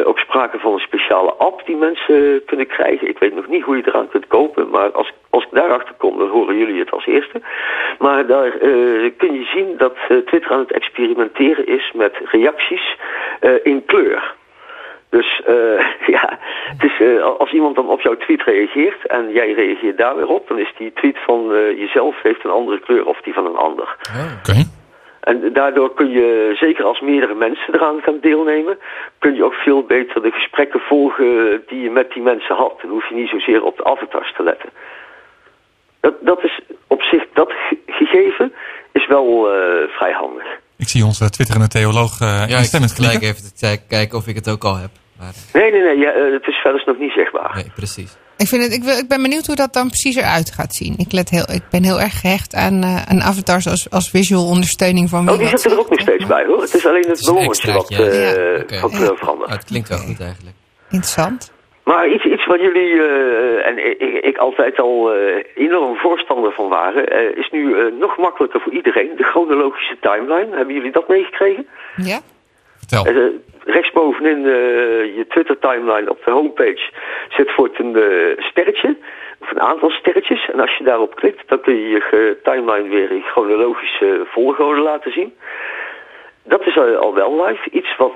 ook sprake van een speciale app die mensen kunnen krijgen. Ik weet nog niet hoe je eraan kunt kopen, maar als, als ik daarachter kom, dan horen jullie het als eerste. Maar daar eh, kun je zien dat eh, Twitter aan het experimenteren is met reacties eh, in kleur. Dus ja, het is, als iemand dan op jouw tweet reageert en jij reageert daar weer op, dan is die tweet van jezelf heeft een andere kleur of die van een ander. Oké. En daardoor kun je, zeker als meerdere mensen eraan gaan deelnemen, kun je ook veel beter de gesprekken volgen die je met die mensen had. Dan hoef je niet zozeer op de avatars te letten. Dat, dat is op zich, dat ge- gegeven is wel eh, vrij handig. Ik zie onze twitterende theoloog eh Ja, ik instemmend gelijk even te kijk- kijken of ik het ook al heb. Maar, Nee, nee, nee, ja, eh, het is verder nog niet zichtbaar. nee, precies. Ik, vind het, ik, wil- ik ben benieuwd hoe dat dan precies eruit gaat zien. Ik, let heel, ik ben heel erg gehecht aan, eh, aan avatars als, als visual ondersteuning van Oh, die wat zitten er ook nog steeds bij hoor. Het is alleen het ballonnetje wat, eh Ja. Wat eh, verandert. Oh, het klinkt wel goed eigenlijk. Interessant. Maar iets, iets waar jullie eh, en ik, ik- altijd al eh, enorm voorstander van waren, eh, is nu eh, nog makkelijker voor iedereen. De chronologische timeline. Hebben jullie dat meegekregen? Ja? Vertel. Eh, rechtsbovenin eh, je Twitter timeline op de homepage zit voor een eh, sterretje. Of een aantal sterretjes. En als je daarop klikt, dan kun je je timeline weer in chronologische volgorde laten zien. Dat is al, wel live. Iets wat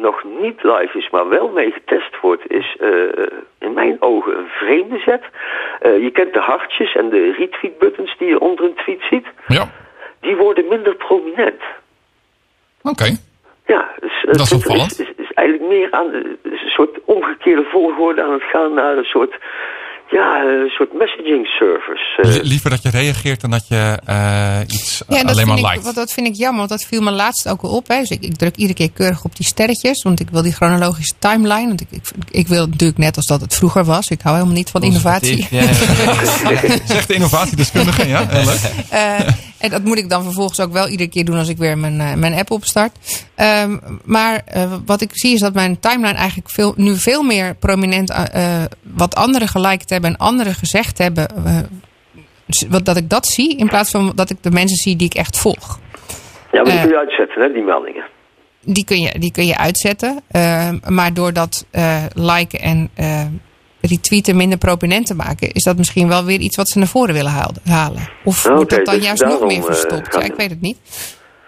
nog niet live is, maar wel mee getest wordt, is in mijn ogen een vreemde zet. Je kent de hartjes en de retweet buttons die je onder een tweet ziet. Ja. Die worden minder prominent. Oké. Ja, dus, eh, Dat is opvallend. Is, is, is eigenlijk meer aan de, een soort omgekeerde volgorde aan het gaan naar een soort, ja, een soort messaging service. Eh, Li- liever dat je reageert dan dat je eh, iets Ja, alleen maar vind, ik, liked. want dat vind ik jammer, want dat viel me laatst ook al op. Hè. Dus ik, ik druk iedere keer keurig op die sterretjes, want ik wil die chronologische timeline. Want ik, ik, ik wil natuurlijk net als dat het vroeger was. Ik hou helemaal niet van innovatie. Ja, ja. Zegt de innovatiedeskundige, ja? Leuk. Eh, en dat moet ik dan vervolgens ook wel iedere keer doen als ik weer mijn, eh, mijn app opstart. Ehm, maar eh, wat ik zie is dat mijn timeline eigenlijk veel, nu veel meer prominent eh, eh, wat anderen geliked hebben en anderen gezegd hebben. eh, wat, dat ik dat zie in plaats van dat ik de mensen zie die ik echt volg. ja, maar die eh, kun je uitzetten, hè, die meldingen. Die kun je, die kun je uitzetten. Ehm, maar door dat eh, liken en eh, retweeten minder prominent te maken, is dat misschien wel weer iets wat ze naar voren willen halen. Of Oké, wordt dat dan dus juist nog meer eh, verstopt? Ja, ik weet het niet.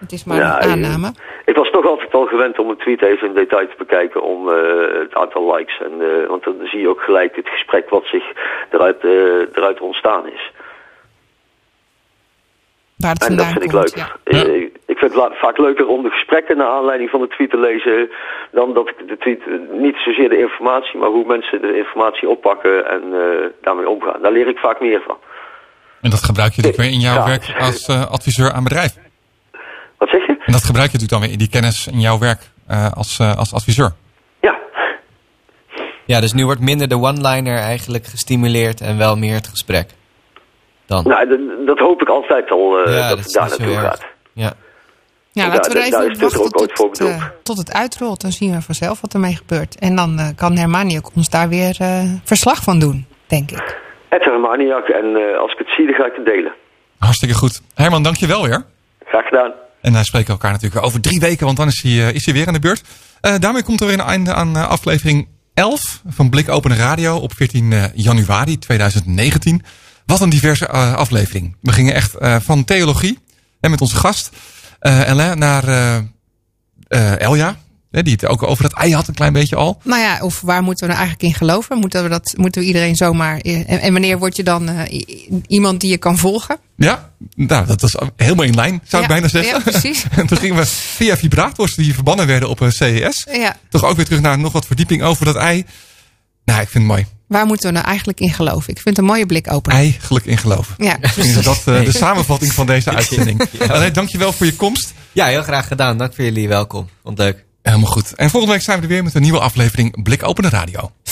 Het is maar Ja, een eh, aanname. Ik was toch altijd al gewend om een tweet even in detail te bekijken om eh, het aantal likes. En, eh, want dan zie je ook gelijk het gesprek wat zich eruit, eh, eruit ontstaan is. Waar het En dat vind ik komt. leuk. Ja. Eh, Ik vind het vaak leuker om de gesprekken naar aanleiding van de tweet te lezen... dan dat ik de tweet, niet zozeer de informatie, maar hoe mensen de informatie oppakken en eh, daarmee omgaan. Daar leer ik vaak meer van. En dat gebruik je natuurlijk weer in jouw Ja. werk als adviseur aan bedrijf. Wat zeg je? En dat gebruik je natuurlijk dan weer in die kennis in jouw werk eh, als, eh, als adviseur. Ja, Ja, dus nu wordt minder de one-liner eigenlijk gestimuleerd en wel meer het gesprek. Dan. nou, dat, dat hoop ik altijd al eh, ja, dat is het daar naartoe gaat. Ja. Ja, Ja, laten we even wachten ook ooit voor tot, het, bedoeld. eh, tot het uitrolt. Dan zien we vanzelf wat ermee gebeurt. En dan eh, kan Hermanie ook ons daar weer eh, verslag van doen, denk ik. Het Hermaniak en eh, als ik het zie, dan ga ik het delen. Hartstikke goed. Herman, dank je wel weer. Graag gedaan. En wij spreken elkaar natuurlijk over drie weken, want dan is hij, eh, is hij weer aan de beurt. Eh, daarmee komt er weer een einde aan eh, aflevering 11 van Blik Open Radio op 14 eh, januari 2019. Wat een diverse aflevering. We gingen echt van theologie en met onze gast Alain naar Elja. Die het ook over het ei had een klein beetje al. Nou ja, of waar moeten we nou eigenlijk in geloven? Moeten we, dat, moeten we iedereen zomaar... eh, En, en wanneer word je dan eh, iemand die je kan volgen? Ja, nou, dat was helemaal in lijn, zou ik Ja, bijna zeggen. ja, precies. en toen gingen we via vibrators die verbannen werden op een CES. Ja, Toch ook weer terug naar nog wat verdieping over dat ei. Nou, ik vind het mooi. waar moeten we nou eigenlijk in geloven? Ik vind het een mooie blik open. Eigenlijk in geloven. Ja, precies. dat eh, de samenvatting van deze uitzending. Alain, dankjewel voor je komst. ja, heel graag gedaan. Dank voor jullie welkom. Vond leuk. Helemaal goed. En volgende week zijn we er weer met een nieuwe aflevering Blik Open Radio.